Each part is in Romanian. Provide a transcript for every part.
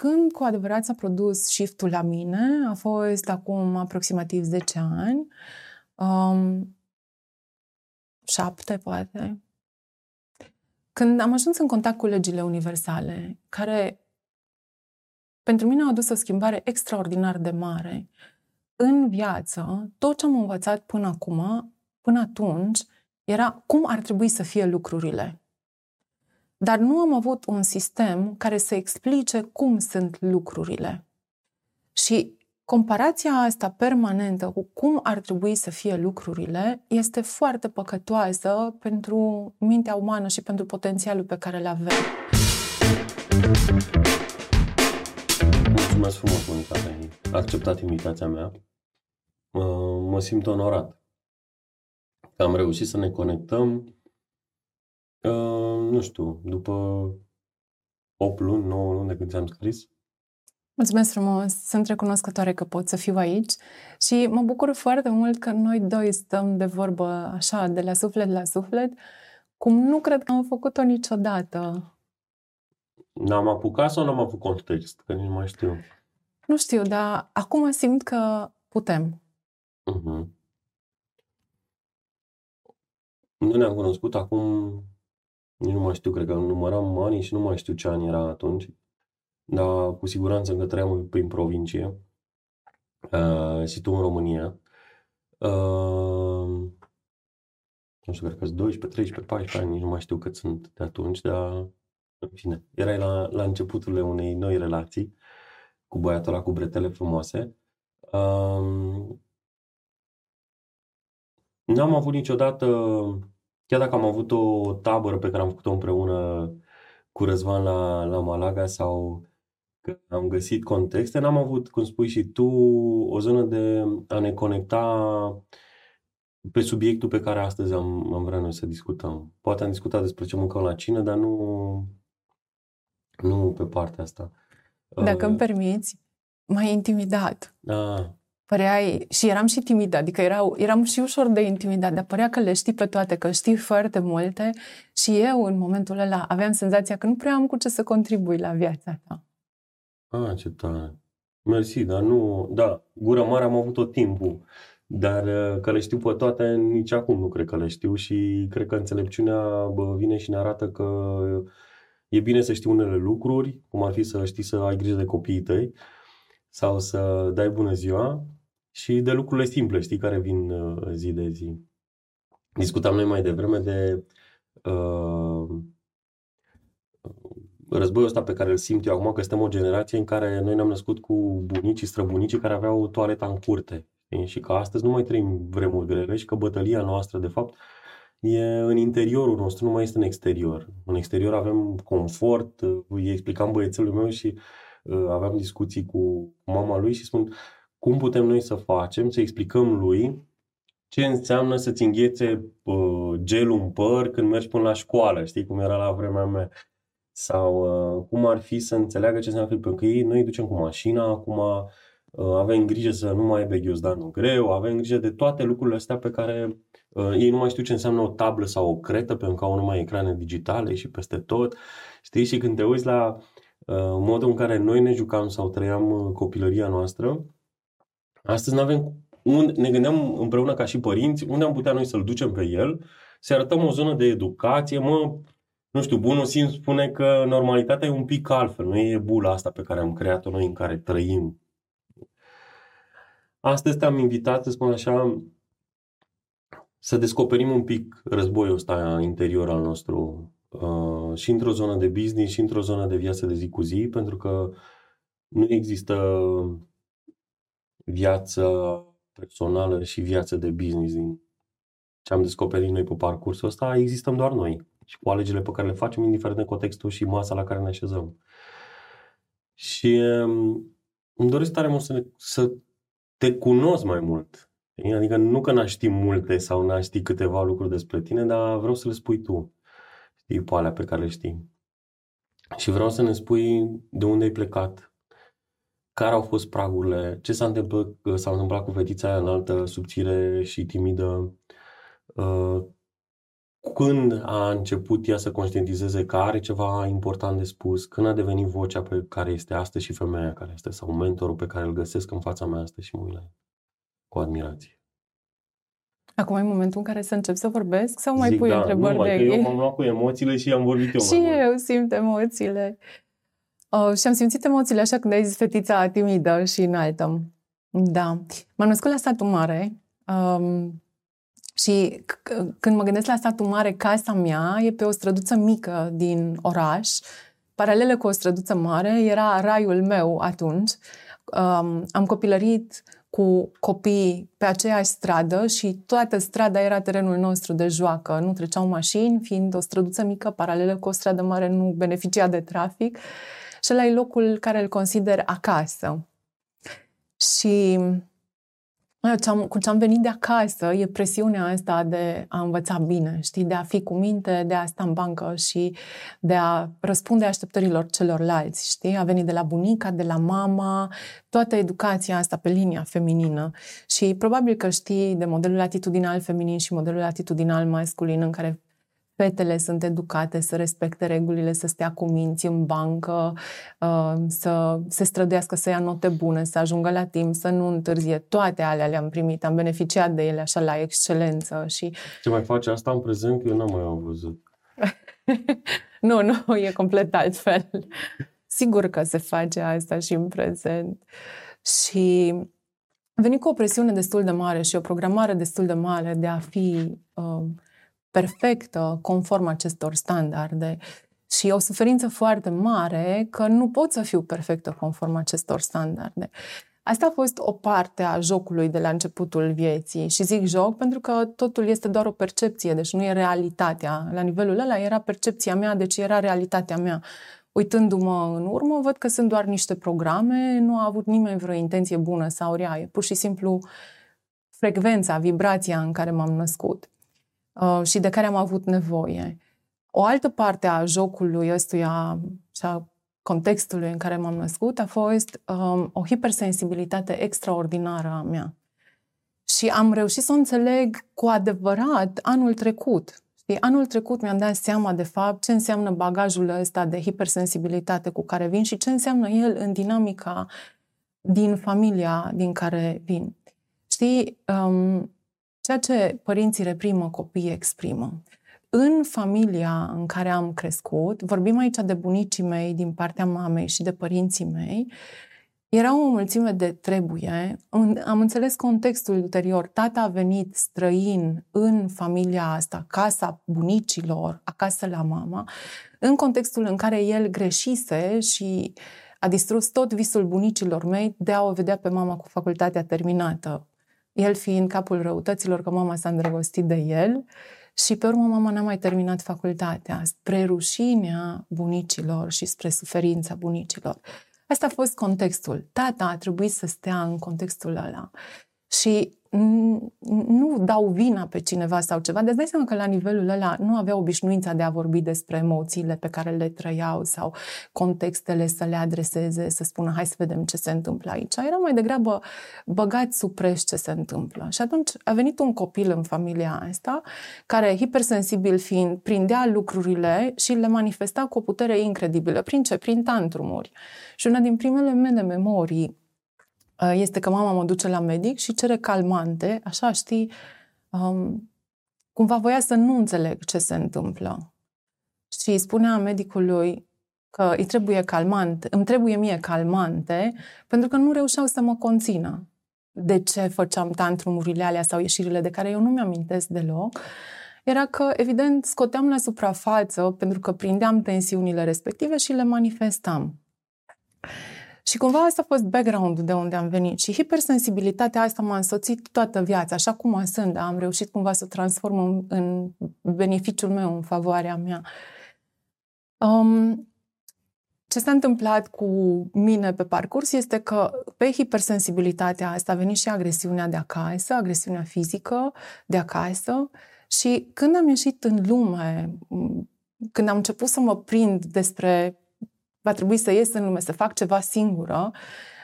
când cu adevărat s-a produs shift-ul la mine, a fost acum aproximativ 10 ani, um, șapte poate, când am ajuns în contact cu legile universale, care pentru mine au adus o schimbare extraordinar de mare. În viață, tot ce am învățat până acum, până atunci, era cum ar trebui să fie lucrurile. Dar nu am avut un sistem care să explice cum sunt lucrurile. Și comparația asta permanentă cu cum ar trebui să fie lucrurile este foarte păcătoasă pentru mintea umană și pentru potențialul pe care îl avem. Mulțumesc frumos, Monica, că ai acceptat invitația mea. Mă simt onorat că am reușit să ne conectăm Uh, nu știu, după 8 luni, 9 luni de când ți-am scris. Mulțumesc frumos! Sunt recunoscătoare că pot să fiu aici și mă bucur foarte mult că noi doi stăm de vorbă așa, de la suflet la suflet, cum nu cred că am făcut-o niciodată. N-am apucat sau n-am avut context? Că nici nu mai știu. Nu știu, dar acum simt că putem. Uh-huh. Nu ne-am cunoscut acum nici nu mai știu, cred că număram ani și nu mai știu ce ani era atunci. Dar cu siguranță încă trăiam prin provincie. Uh, și tu în România. Uh, nu știu, cred că 12, 13, 14 ani, nici nu mai știu cât sunt de atunci, dar în fine, erai la, la începuturile unei noi relații cu băiatul ăla cu bretele frumoase. Uh, n-am avut niciodată Chiar dacă am avut o tabără pe care am făcut-o împreună cu Răzvan la, la Malaga sau că am găsit contexte, n-am avut, cum spui și tu, o zonă de a ne conecta pe subiectul pe care astăzi am, am vrea noi să discutăm. Poate am discutat despre ce mâncăm la cină, dar nu, nu pe partea asta. Dacă uh, îmi permiți, m-ai intimidat. Ah, păreai, și eram și timidă, adică erau, eram și ușor de intimidat, dar părea că le știi pe toate, că știi foarte multe și eu în momentul ăla aveam senzația că nu prea am cu ce să contribui la viața ta. Ah, ce tare. Mersi, dar nu, da, gura mare am avut tot timpul, dar uh, că le știu pe toate, nici acum nu cred că le știu și cred că înțelepciunea bă, vine și ne arată că e bine să știi unele lucruri, cum ar fi să știi să ai grijă de copiii tăi sau să dai bună ziua, și de lucrurile simple, știi, care vin uh, zi de zi. Discutam noi mai devreme de uh, războiul ăsta pe care îl simt eu acum, că suntem o generație în care noi ne-am născut cu bunicii, străbunicii care aveau toaleta în curte. Știi? Și că astăzi nu mai trăim vremuri grele și că bătălia noastră, de fapt, e în interiorul nostru, nu mai este în exterior. În exterior avem confort, îi explicam băiețelul meu și uh, aveam discuții cu mama lui și spun, cum putem noi să facem, să explicăm lui ce înseamnă să-ți înghețe uh, gelul în păr când mergi până la școală, știi cum era la vremea mea. Sau uh, cum ar fi să înțeleagă ce înseamnă pentru că ei, noi ducem cu mașina, acum uh, avem grijă să nu mai aibă ghiozdanul greu, avem grijă de toate lucrurile astea pe care uh, ei nu mai știu ce înseamnă o tablă sau o cretă, pentru că au numai ecrane digitale și peste tot. Știi? Și când te uiți la uh, modul în care noi ne jucam sau trăiam uh, copilăria noastră, Astăzi nu avem un, ne gândeam împreună ca și părinți unde am putea noi să-l ducem pe el, să arătăm o zonă de educație, mă, nu știu, bunul simț spune că normalitatea e un pic altfel, nu e bula asta pe care am creat-o noi în care trăim. Astăzi te-am invitat, să spun așa, să descoperim un pic războiul ăsta interior al nostru uh, și într-o zonă de business și într-o zonă de viață de zi cu zi, pentru că nu există viață personală și viață de business din ce am descoperit noi pe parcursul ăsta, existăm doar noi și cu alegerile pe care le facem, indiferent de contextul și masa la care ne așezăm. Și um, îmi doresc tare mult să, ne, să te cunosc mai mult. Adică nu că n-aș ști multe sau n-aș ști câteva lucruri despre tine, dar vreau să le spui tu. Știi, pe alea pe care le știi. Și vreau să ne spui de unde ai plecat, care au fost pragurile, ce s-a întâmplat, s-a întâmplat cu fetița aia înaltă, subțire și timidă, uh, când a început ea să conștientizeze că are ceva important de spus, când a devenit vocea pe care este astăzi și femeia care este, sau mentorul pe care îl găsesc în fața mea astăzi și mă uit cu admirație. Acum e momentul în care să încep să vorbesc sau mai Zic, pui da, întrebări nu, de Eu m-am luat cu emoțiile și am vorbit eu Și mai eu simt emoțiile. Uh, și am simțit emoțiile așa când ai zis fetița timidă și înaltă. Da. M-am născut la satul mare um, și c- când mă gândesc la satul mare, casa mea e pe o străduță mică din oraș, paralelă cu o străduță mare, era raiul meu atunci. Um, am copilărit cu copii pe aceeași stradă și toată strada era terenul nostru de joacă. Nu treceau mașini, fiind o străduță mică, paralelă cu o stradă mare, nu beneficia de trafic. Și ăla e locul care îl consider acasă. Și ce-am, cu ce am venit de acasă e presiunea asta de a învăța bine, știi, de a fi cu minte, de a sta în bancă și de a răspunde așteptărilor celorlalți, știi? A venit de la bunica, de la mama, toată educația asta pe linia feminină. Și probabil că știi de modelul atitudinal feminin și modelul atitudinal masculin în care fetele sunt educate să respecte regulile, să stea cu minți în bancă, uh, să se străduiască să ia note bune, să ajungă la timp, să nu întârzie. Toate alea le-am primit, am beneficiat de ele așa la excelență. și. Ce mai face asta în prezent? Eu n-am mai am văzut. nu, nu, e complet altfel. Sigur că se face asta și în prezent. Și a venit cu o presiune destul de mare și o programare destul de mare de a fi uh, perfectă conform acestor standarde și o suferință foarte mare că nu pot să fiu perfectă conform acestor standarde. Asta a fost o parte a jocului de la începutul vieții și zic joc pentru că totul este doar o percepție, deci nu e realitatea. La nivelul ăla era percepția mea, deci era realitatea mea. Uitându-mă în urmă, văd că sunt doar niște programe, nu a avut nimeni vreo intenție bună sau rea, e pur și simplu frecvența, vibrația în care m-am născut. Uh, și de care am avut nevoie. O altă parte a jocului ăstuia și a contextului în care m-am născut a fost um, o hipersensibilitate extraordinară a mea. Și am reușit să o înțeleg cu adevărat anul trecut. Știi? Anul trecut mi-am dat seama, de fapt, ce înseamnă bagajul ăsta de hipersensibilitate cu care vin și ce înseamnă el în dinamica din familia din care vin. Știi, um, Ceea ce părinții reprimă, copiii exprimă. În familia în care am crescut, vorbim aici de bunicii mei din partea mamei și de părinții mei, era o mulțime de trebuie. Am înțeles contextul ulterior. Tata a venit străin în familia asta, casa bunicilor, acasă la mama, în contextul în care el greșise și a distrus tot visul bunicilor mei de a o vedea pe mama cu facultatea terminată el fiind capul răutăților că mama s-a îndrăgostit de el și pe urmă mama n-a mai terminat facultatea, spre rușinea bunicilor și spre suferința bunicilor. Asta a fost contextul. Tata a trebuit să stea în contextul ăla. Și nu dau vina pe cineva sau ceva, dar dai seama că la nivelul ăla nu avea obișnuința de a vorbi despre emoțiile pe care le trăiau sau contextele să le adreseze, să spună hai să vedem ce se întâmplă aici. Era mai degrabă băgat sub preș ce se întâmplă. Și atunci a venit un copil în familia asta, care, hipersensibil fiind, prindea lucrurile și le manifesta cu o putere incredibilă. Prin ce? Prin tantrumuri. Și una din primele mele memorii Uh, este că mama mă duce la medic și cere calmante, așa știi, um, cumva voia să nu înțeleg ce se întâmplă. Și spunea medicului că îi trebuie calmant, îmi trebuie mie calmante, pentru că nu reușeau să mă conțină. De ce făceam tantrumurile alea sau ieșirile de care eu nu mi-amintesc deloc, era că, evident, scoteam la suprafață pentru că prindeam tensiunile respective și le manifestam. Și cumva asta a fost background de unde am venit și hipersensibilitatea asta m-a însoțit toată viața, așa cum mă sunt, dar am reușit cumva să transform în, în beneficiul meu, în favoarea mea. Um, ce s-a întâmplat cu mine pe parcurs este că pe hipersensibilitatea asta a venit și agresiunea de acasă, agresiunea fizică de acasă și când am ieșit în lume, când am început să mă prind despre va trebui să ies în lume, să fac ceva singură,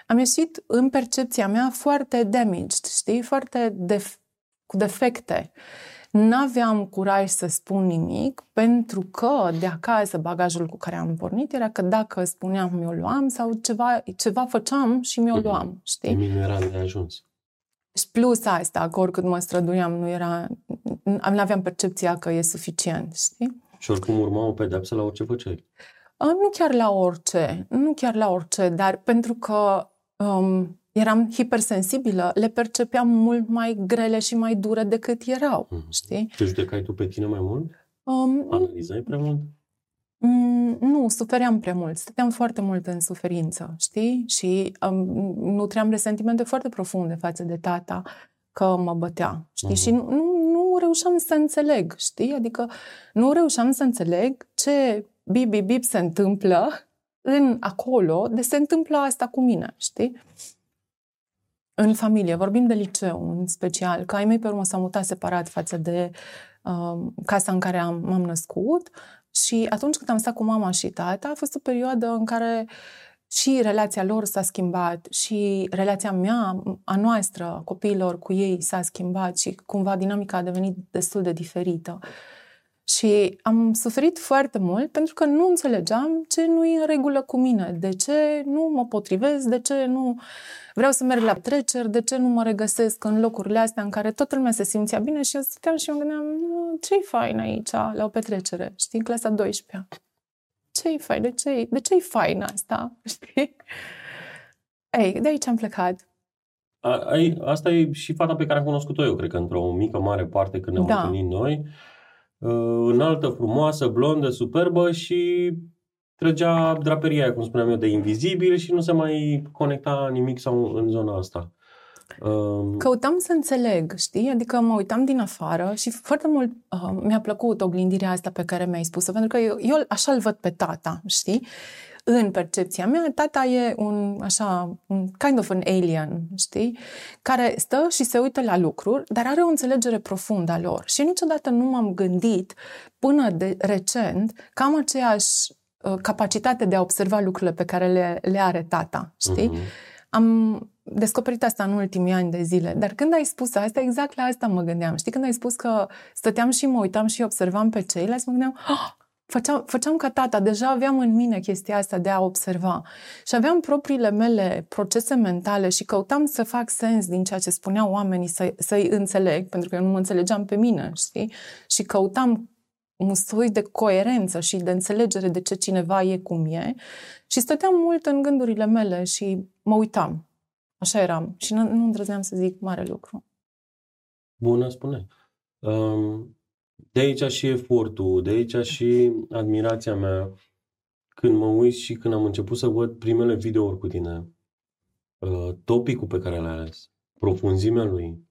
am ieșit în percepția mea foarte damaged, știi, foarte def- cu defecte. N-aveam curaj să spun nimic pentru că de acasă bagajul cu care am pornit era că dacă spuneam mi-o luam sau ceva, ceva făceam și mi-o mhm. luam, știi? Nimic nu era de ajuns. Și plus asta, că oricât mă străduiam, nu era, nu aveam percepția că e suficient, știi? Și oricum urma o pedepsă la orice făceai? Nu chiar la orice, nu chiar la orice, dar pentru că um, eram hipersensibilă, le percepeam mult mai grele și mai dure decât erau, mm. știi? Te judecai tu pe tine mai mult? Um, Analizai prea mult? Mm, nu, sufeream prea mult. Stăteam foarte mult în suferință, știi? Și um, nutream resentimente foarte profunde față de tata că mă bătea, știi? Uh-huh. Și nu, nu, nu reușeam să înțeleg, știi? Adică nu reușeam să înțeleg ce bip, bip, bip se întâmplă în acolo, de se întâmplă asta cu mine, știi? În familie, vorbim de liceu în special, că ai mei pe urmă s-au mutat separat față de uh, casa în care am, m-am născut și atunci când am stat cu mama și tata, a fost o perioadă în care și relația lor s-a schimbat și relația mea, a noastră, a copiilor cu ei s-a schimbat și cumva dinamica a devenit destul de diferită. Și am suferit foarte mult pentru că nu înțelegeam ce nu e în regulă cu mine, de ce nu mă potrivesc, de ce nu vreau să merg la treceri, de ce nu mă regăsesc în locurile astea în care toată lumea se simțea bine și eu stăteam și mă gândeam, ce-i fain aici la o petrecere, știi, în clasa 12 Ce-i fain, de ce de ce-i fain asta, știi? Ei, de aici am plecat. A, ai, asta e și fata pe care am cunoscut-o eu, cred că într-o mică mare parte când ne-am da. întâlnit noi. Uh, înaltă, frumoasă, blondă, superbă și trăgea draperia, cum spuneam eu, de invizibil și nu se mai conecta nimic sau în zona asta. Um... Căutam să înțeleg, știi? Adică mă uitam din afară și foarte mult uh, mi-a plăcut oglindirea asta pe care mi-ai spus-o, pentru că eu, eu așa-l văd pe tata, știi? În percepția mea, tata e un, așa, un kind of an alien, știi? Care stă și se uită la lucruri, dar are o înțelegere profundă a lor. Și niciodată nu m-am gândit, până de recent, că am aceeași Uh, capacitate de a observa lucrurile pe care le, le are tata, știi? Uh-huh. Am descoperit asta în ultimii ani de zile, dar când ai spus asta, exact la asta mă gândeam. Știi, când ai spus că stăteam și mă uitam și observam pe ceilalți, mă gândeam, oh, făceam, făceam ca tata, deja aveam în mine chestia asta de a observa. Și aveam propriile mele procese mentale și căutam să fac sens din ceea ce spuneau oamenii, să, să-i înțeleg, pentru că eu nu mă înțelegeam pe mine, știi? Și căutam un soi de coerență și de înțelegere de ce cineva e cum e și stăteam mult în gândurile mele și mă uitam. Așa eram și nu, nu îndrăzneam să zic mare lucru. Bună, spune. Um, de aici și efortul, de aici și admirația mea când mă uit și când am început să văd primele videouri cu tine, uh, topicul pe care l-ai ales, profunzimea lui,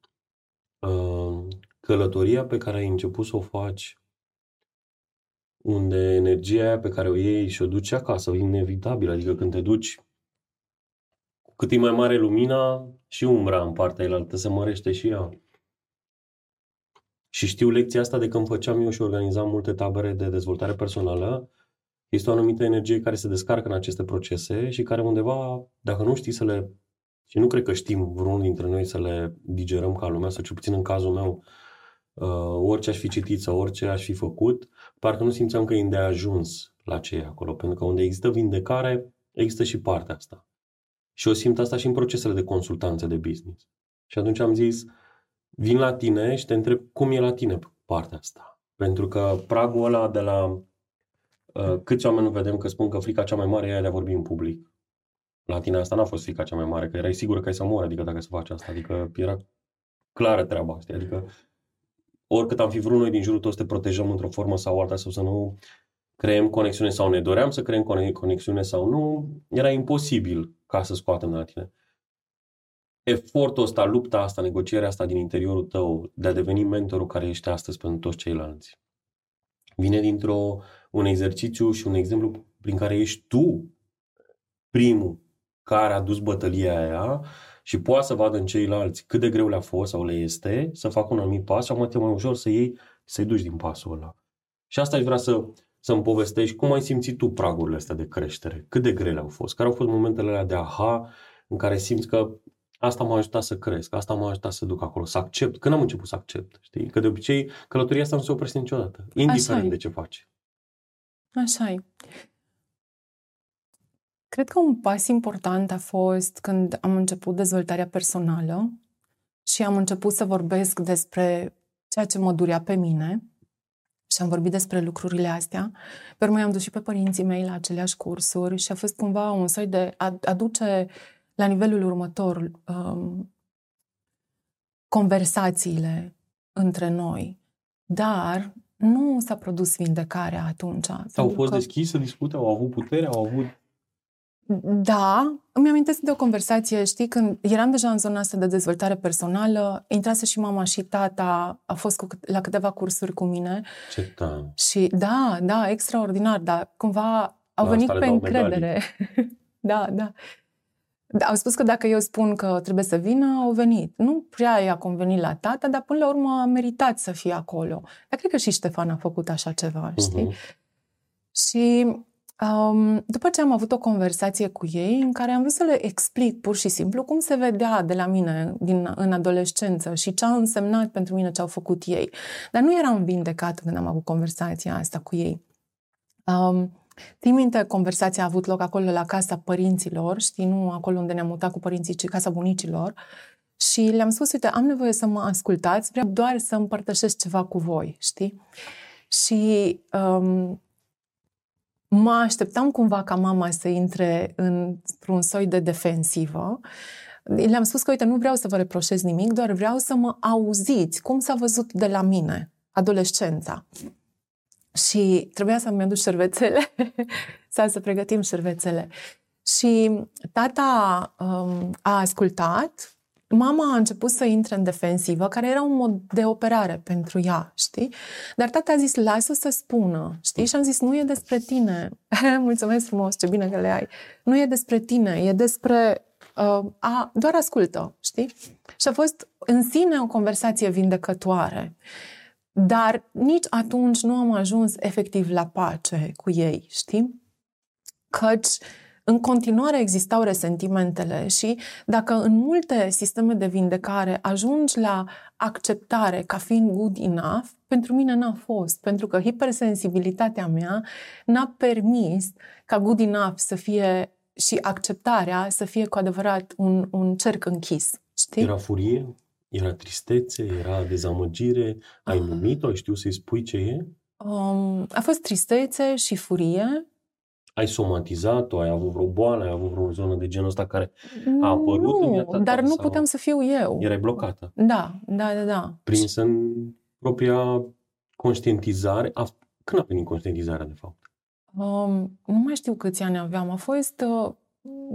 uh, călătoria pe care ai început să o faci unde energia aia pe care o iei și o duci acasă, e inevitabil. Adică când te duci, cu cât e mai mare lumina, și umbra în partea elaltă se mărește și ea. Și știu lecția asta de când făceam eu și organizam multe tabere de dezvoltare personală. Este o anumită energie care se descarcă în aceste procese și care undeva, dacă nu știi să le... Și nu cred că știm vreunul dintre noi să le digerăm ca lumea, sau cel puțin în cazul meu, uh, orice aș fi citit sau orice aș fi făcut, parcă nu simțeam că e de ajuns la ce e acolo. Pentru că unde există vindecare, există și partea asta. Și o simt asta și în procesele de consultanță de business. Și atunci am zis, vin la tine și te întreb cum e la tine partea asta. Pentru că pragul ăla de la uh, câți oameni vedem că spun că frica cea mai mare e aia de a vorbi în public. La tine asta n-a fost frica cea mai mare, că erai sigur că ai să mori, adică dacă să faci asta. Adică era clară treaba asta. Adică oricât am fi vrut noi din jurul tău să te protejăm într-o formă sau alta sau să nu creăm conexiune sau ne doream să creăm conexiune sau nu, era imposibil ca să scoatem de la tine. Efortul ăsta, lupta asta, negocierea asta din interiorul tău de a deveni mentorul care ești astăzi pentru toți ceilalți, vine dintr-o un exercițiu și un exemplu prin care ești tu primul care a dus bătălia aia și poate să vadă în ceilalți cât de greu le-a fost sau le este să facă un anumit pas și acum te mai ușor să iei, să-i duci din pasul ăla. Și asta aș vrea să, să-mi povestești cum ai simțit tu pragurile astea de creștere, cât de grele au fost, care au fost momentele alea de aha în care simți că asta m-a ajutat să cresc, asta m-a ajutat să duc acolo, să accept. Când am început să accept, știi? Că de obicei călătoria asta nu se oprește niciodată, indiferent de ce faci. Așa e. Cred că un pas important a fost când am început dezvoltarea personală și am început să vorbesc despre ceea ce mă durea pe mine și am vorbit despre lucrurile astea. Pe urmă am dus și pe părinții mei la aceleași cursuri și a fost cumva un soi de a aduce la nivelul următor um, conversațiile între noi. Dar nu s-a produs vindecarea atunci. Au fost că... deschise dispute? Au avut putere? Au avut da, îmi amintesc de o conversație, știi, când eram deja în zona asta de dezvoltare personală, intrase și mama și tata, a fost cu, la câteva cursuri cu mine. Ce tare! Și da, da, extraordinar, dar cumva au la venit pe încredere. da, da. Da, au spus că dacă eu spun că trebuie să vină, au venit. Nu prea i-a convenit la tata, dar până la urmă a meritat să fie acolo. Dar cred că și Ștefan a făcut așa ceva, știi? Uh-huh. Și Um, după ce am avut o conversație cu ei în care am vrut să le explic pur și simplu cum se vedea de la mine din, în adolescență și ce a însemnat pentru mine ce au făcut ei. Dar nu eram vindecată când am avut conversația asta cu ei. Um, Țin minte, conversația a avut loc acolo la casa părinților, știi, nu acolo unde ne-am mutat cu părinții, ci casa bunicilor. Și le-am spus, uite, am nevoie să mă ascultați, vreau doar să împărtășesc ceva cu voi, știi? Și um, mă așteptam cumva ca mama să intre într-un soi de defensivă. Le-am spus că, uite, nu vreau să vă reproșez nimic, doar vreau să mă auziți cum s-a văzut de la mine, adolescența. Și trebuia să-mi aduc șervețele, sau să pregătim șervețele. Și tata um, a ascultat mama a început să intre în defensivă, care era un mod de operare pentru ea, știi? Dar tata a zis, lasă să spună, știi? Și am zis, nu e despre tine. Mulțumesc frumos, ce bine că le ai. Nu e despre tine, e despre... Uh, a, doar ascultă, știi? Și a fost în sine o conversație vindecătoare. Dar nici atunci nu am ajuns efectiv la pace cu ei, știi? Căci uh, în continuare existau resentimentele și dacă în multe sisteme de vindecare ajungi la acceptare ca fiind good enough, pentru mine n-a fost, pentru că hipersensibilitatea mea n-a permis ca good enough să fie și acceptarea să fie cu adevărat un, un cerc închis. Știi? Era furie? Era tristețe? Era dezamăgire? Ai uh. numit-o? Știu să-i spui ce e? Um, a fost tristețe și furie ai somatizat-o, ai avut vreo boală, ai avut vreo zonă de genul ăsta care a apărut nu, în viața dar nu puteam să fiu eu. Erai blocată. Da, da, da, da. Prins în propria conștientizare. A, când a venit conștientizarea, de fapt? Um, nu mai știu câți ani aveam. A fost uh,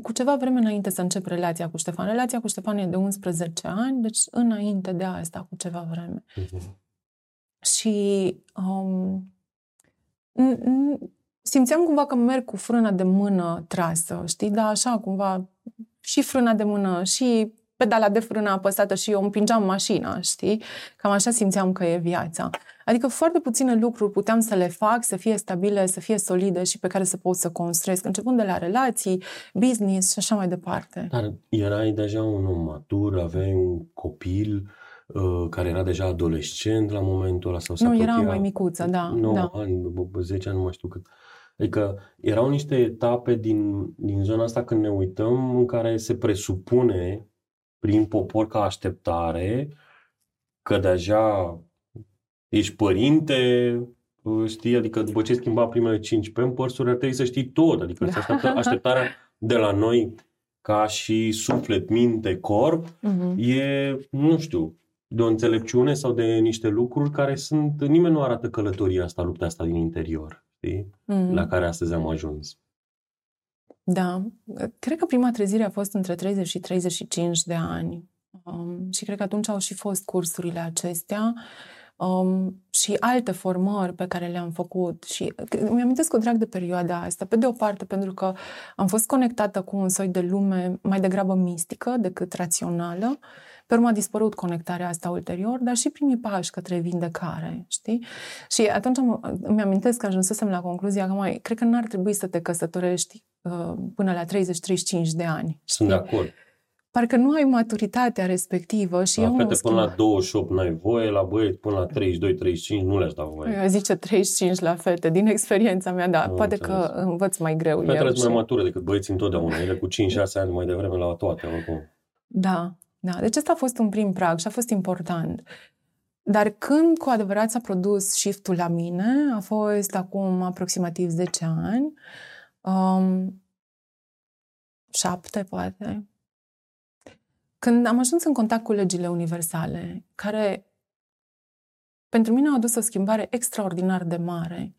cu ceva vreme înainte să încep relația cu Ștefan. Relația cu Ștefan e de 11 ani, deci înainte de asta, cu ceva vreme. Uh-huh. Și um, simțeam cumva că merg cu frâna de mână trasă, știi? Dar așa, cumva, și frâna de mână, și pedala de frână apăsată și eu împingeam mașina, știi? Cam așa simțeam că e viața. Adică foarte puține lucruri puteam să le fac, să fie stabile, să fie solide și pe care să pot să construiesc, începând de la relații, business și așa mai departe. Dar erai deja un om matur, aveai un copil uh, care era deja adolescent la momentul ăla? Sau nu, era mai micuță, da. 9 da. ani, 10 ani, nu mai știu cât. Adică erau niște etape din, din zona asta când ne uităm în care se presupune prin popor ca așteptare că deja ești părinte, știi, adică după ce schimba primele 5 pampers-uri ar trebui să știi tot, adică da. așteptă, așteptarea de la noi ca și suflet, minte, corp, uh-huh. e, nu știu, de o înțelepciune sau de niște lucruri care sunt, nimeni nu arată călătoria asta, lupta asta din interior știi? Mm. La care astăzi am ajuns. Da. Cred că prima trezire a fost între 30 și 35 de ani. Um, și cred că atunci au și fost cursurile acestea um, și alte formări pe care le-am făcut. Și mi-amintesc cu drag de perioada asta. Pe de o parte, pentru că am fost conectată cu un soi de lume mai degrabă mistică decât rațională pe urmă a dispărut conectarea asta ulterior, dar și primii pași către vindecare, știi? Și atunci am, îmi amintesc că ajunsesem la concluzia că mai, cred că n-ar trebui să te căsătorești uh, până la 30-35 de ani. Sunt de acord. Parcă nu ai maturitatea respectivă și La eu fete mă până la 28 n-ai voie, la băieți până la 32-35 nu le-aș da voie. Eu zice 35 la fete, din experiența mea, da. Am Poate înțeles. că învăț mai greu Fetele eu. sunt mai și- mature decât băieții întotdeauna. Ele cu 5-6 ani mai devreme la toate, oricum. Da, da. Deci ăsta a fost un prim prag și a fost important. Dar când cu adevărat s-a produs shift-ul la mine, a fost acum aproximativ 10 ani, um, șapte poate, când am ajuns în contact cu legile universale, care pentru mine au adus o schimbare extraordinar de mare.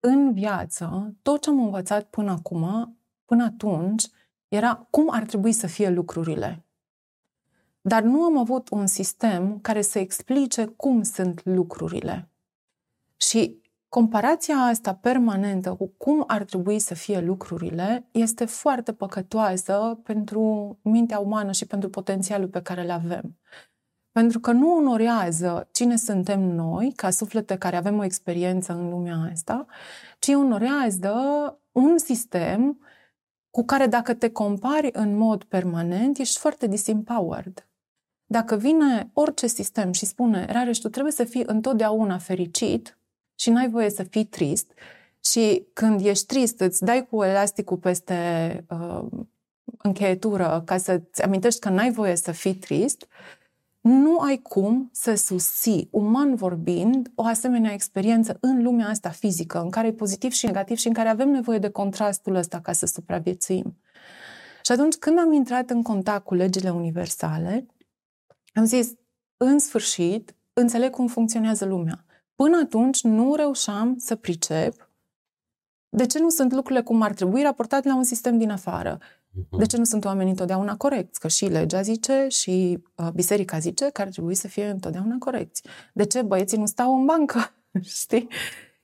În viață, tot ce am învățat până acum, până atunci, era cum ar trebui să fie lucrurile. Dar nu am avut un sistem care să explice cum sunt lucrurile. Și comparația asta permanentă cu cum ar trebui să fie lucrurile este foarte păcătoasă pentru mintea umană și pentru potențialul pe care îl avem. Pentru că nu onorează cine suntem noi, ca suflete care avem o experiență în lumea asta, ci onorează un sistem cu care dacă te compari în mod permanent, ești foarte disempowered. Dacă vine orice sistem și spune, Rareș, tu trebuie să fii întotdeauna fericit și n-ai voie să fii trist și când ești trist îți dai cu elasticul peste uh, încheietură ca să-ți amintești că n-ai voie să fii trist, nu ai cum să susții, uman vorbind, o asemenea experiență în lumea asta fizică, în care e pozitiv și negativ și în care avem nevoie de contrastul ăsta ca să supraviețuim. Și atunci, când am intrat în contact cu legile universale, am zis, în sfârșit, înțeleg cum funcționează lumea. Până atunci nu reușeam să pricep de ce nu sunt lucrurile cum ar trebui raportate la un sistem din afară. Mhm. De ce nu sunt oamenii întotdeauna corecți? Că și legea zice și uh, biserica zice că ar trebui să fie întotdeauna corecți. De ce băieții nu stau în bancă? Știi?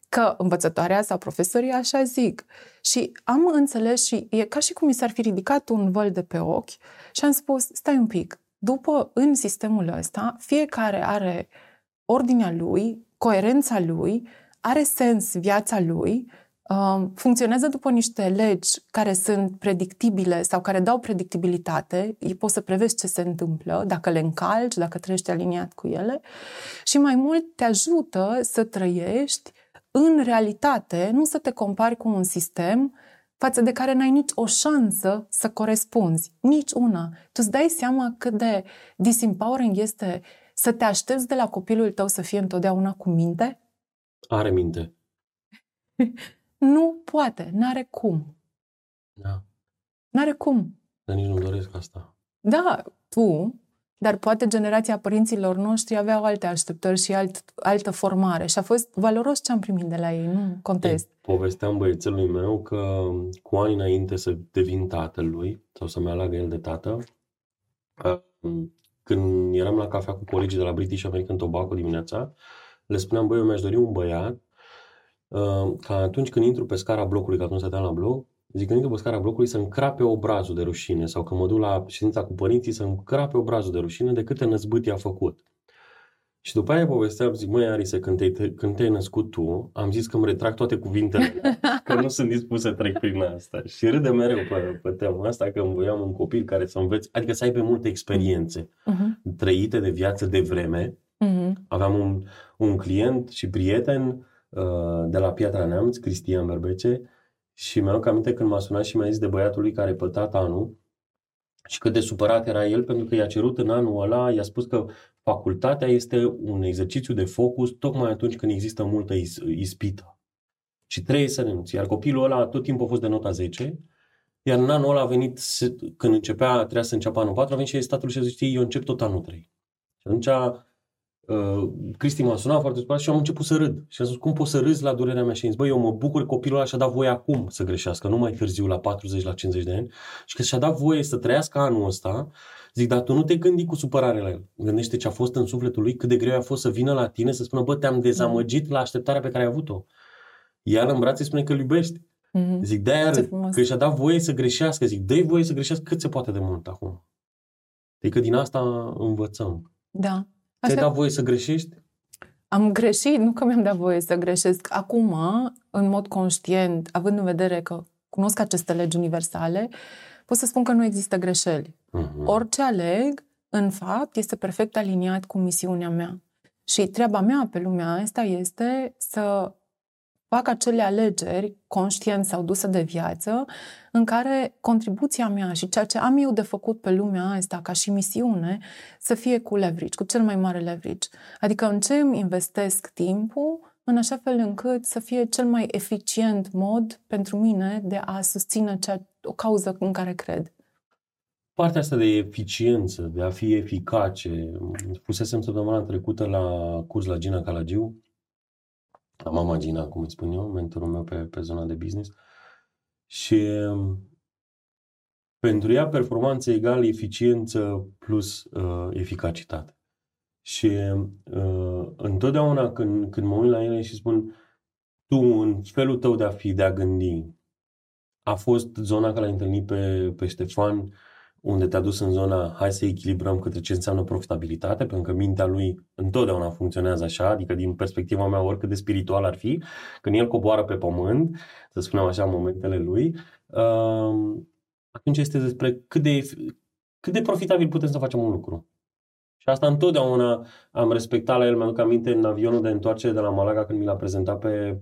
Că învățătoarea sau profesorii așa zic. Și am înțeles și e ca și cum mi s-ar fi ridicat un văl de pe ochi și am spus, stai un pic, după, în sistemul ăsta, fiecare are ordinea lui, coerența lui, are sens viața lui, uh, funcționează după niște legi care sunt predictibile sau care dau predictibilitate, poți să prevezi ce se întâmplă, dacă le încalci, dacă trăiești aliniat cu ele și mai mult te ajută să trăiești în realitate, nu să te compari cu un sistem față de care n-ai nici o șansă să corespunzi. Nici una. Tu îți dai seama cât de disempowering este să te aștepți de la copilul tău să fie întotdeauna cu minte? Are minte. Nu poate, n-are cum. Da. N-are cum. Dar nici nu doresc asta. Da, tu, dar poate generația părinților noștri aveau alte așteptări și alt, altă formare și a fost valoros ce am primit de la ei, nu contest. Povesteam băiețelului meu că cu ani înainte să devin tatăl lui sau să-mi aleagă el de tată, când eram la cafea cu colegii de la British American Tobacco dimineața, le spuneam, băi, eu mi-aș dori un băiat uh, ca atunci când intru pe scara blocului, că atunci stăteam la bloc, zic, când intru pe scara blocului să încrape obrazul de rușine sau când mă duc la ședința cu părinții să încrape obrazul de rușine de câte năzbâti a făcut. Și după aia povesteam, zic, măi, Arise, când te-ai, când te-ai născut tu, am zis că îmi retrag toate cuvintele, că nu sunt dispus să trec prin asta. Și râde mereu pe, pe tema asta, că îmi voiam un copil care să înveți, adică să aibă multe experiențe Uh-huh. trăite de viață de vreme. Uh-huh. Aveam un, un client și prieten uh, de la Piatra Neamț, Cristian Berbece, și mi-am aminte când m-a sunat și mi-a zis de băiatul lui care a pătat anul și cât de supărat era el pentru că i-a cerut în anul ăla, i-a spus că facultatea este un exercițiu de focus tocmai atunci când există multă is- ispită. Și trebuie să renunți. Iar copilul ăla tot timpul a fost de nota 10, iar în anul ăla a venit, să- când începea, trebuia să înceapă anul 4, a venit și statul și a zis, știi, eu încep tot anul 3. Și atunci uh, Cristi m-a sunat foarte supărat și am început să râd. Și am zis, cum poți să râzi la durerea mea? Și am zis, băi, eu mă bucur că copilul ăla și-a dat voie acum să greșească, nu mai târziu, la 40, la 50 de ani, și că și-a dat voie să trăiască anul ăsta. Zic, dar tu nu te gândi cu supărare la el. Gândește ce a fost în sufletul lui, cât de greu a fost să vină la tine, să spună, bă, te-am dezamăgit la așteptarea pe care ai avut-o. Iar în brațe spune că îl iubești. Uh-huh. Zic, de-aia Ce râd, frumos. că și-a dat voie să greșească. Zic, dă voie să greșească cât se poate de mult acum. Adică din asta învățăm. Da. Ți-ai Asta dat voie să greșești? Am greșit, nu că mi-am dat voie să greșesc. Acum, în mod conștient, având în vedere că cunosc aceste legi universale, pot pot să spun că nu există greșeli. Mhm. Orice aleg, în fapt, este perfect aliniat cu misiunea mea. Și treaba mea pe lumea asta este să fac acele alegeri, conștient sau dusă de viață, în care contribuția mea și ceea ce am eu de făcut pe lumea asta ca și misiune să fie cu leverage, cu cel mai mare leverage. Adică în ce îmi investesc timpul, în așa fel încât să fie cel mai eficient mod pentru mine de a susține cea, o cauză în care cred. Partea asta de eficiență, de a fi eficace, fusesem săptămâna trecută la curs la Gina Calagiu, la mama Gina, cum îți spun eu, mentorul meu pe, pe zona de business. Și um, pentru ea performanță egal eficiență plus uh, eficacitate. Și uh, întotdeauna când, când mă uit la ele și spun tu în felul tău de a fi, de a gândi, a fost zona care l-ai întâlnit pe, pe Ștefan, unde te-a dus în zona hai să echilibrăm către ce înseamnă profitabilitate, pentru că mintea lui întotdeauna funcționează așa, adică din perspectiva mea, oricât de spiritual ar fi, când el coboară pe pământ, să spunem așa, în momentele lui, uh, atunci este despre cât de, cât de profitabil putem să facem un lucru. Și asta întotdeauna am respectat la el, mi-aduc aminte în avionul de întoarcere de la Malaga când mi l-a prezentat pe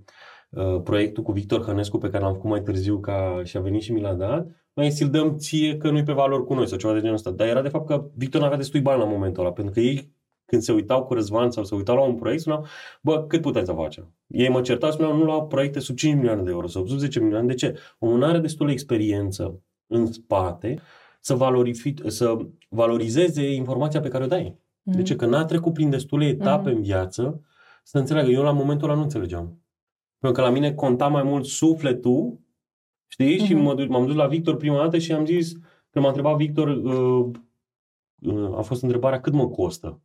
uh, proiectul cu Victor Hănescu pe care l-am făcut mai târziu ca și a venit și mi l-a dat noi ți-l dăm ție că nu-i pe valori cu noi sau ceva de genul ăsta. Dar era de fapt că Victor nu avea destui bani la momentul ăla, pentru că ei când se uitau cu Răzvan sau se uitau la un proiect, spuneau, bă, cât putem să facem? Ei mă certau, spuneau, nu la proiecte sub 5 milioane de euro sau sub 10 milioane. De ce? Omul nu are destulă experiență în spate să, valorifi- să valorizeze informația pe care o dai. Mm. De ce? Că n-a trecut prin destule etape mm. în viață să înțeleagă. Eu la momentul ăla nu înțelegeam. Pentru că la mine conta mai mult sufletul Știi? Uh-huh. Și mhm. mă, m-am dus la Victor prima dată și am zis, când m-a întrebat Victor, uh, uh, a fost întrebarea cât mă costă.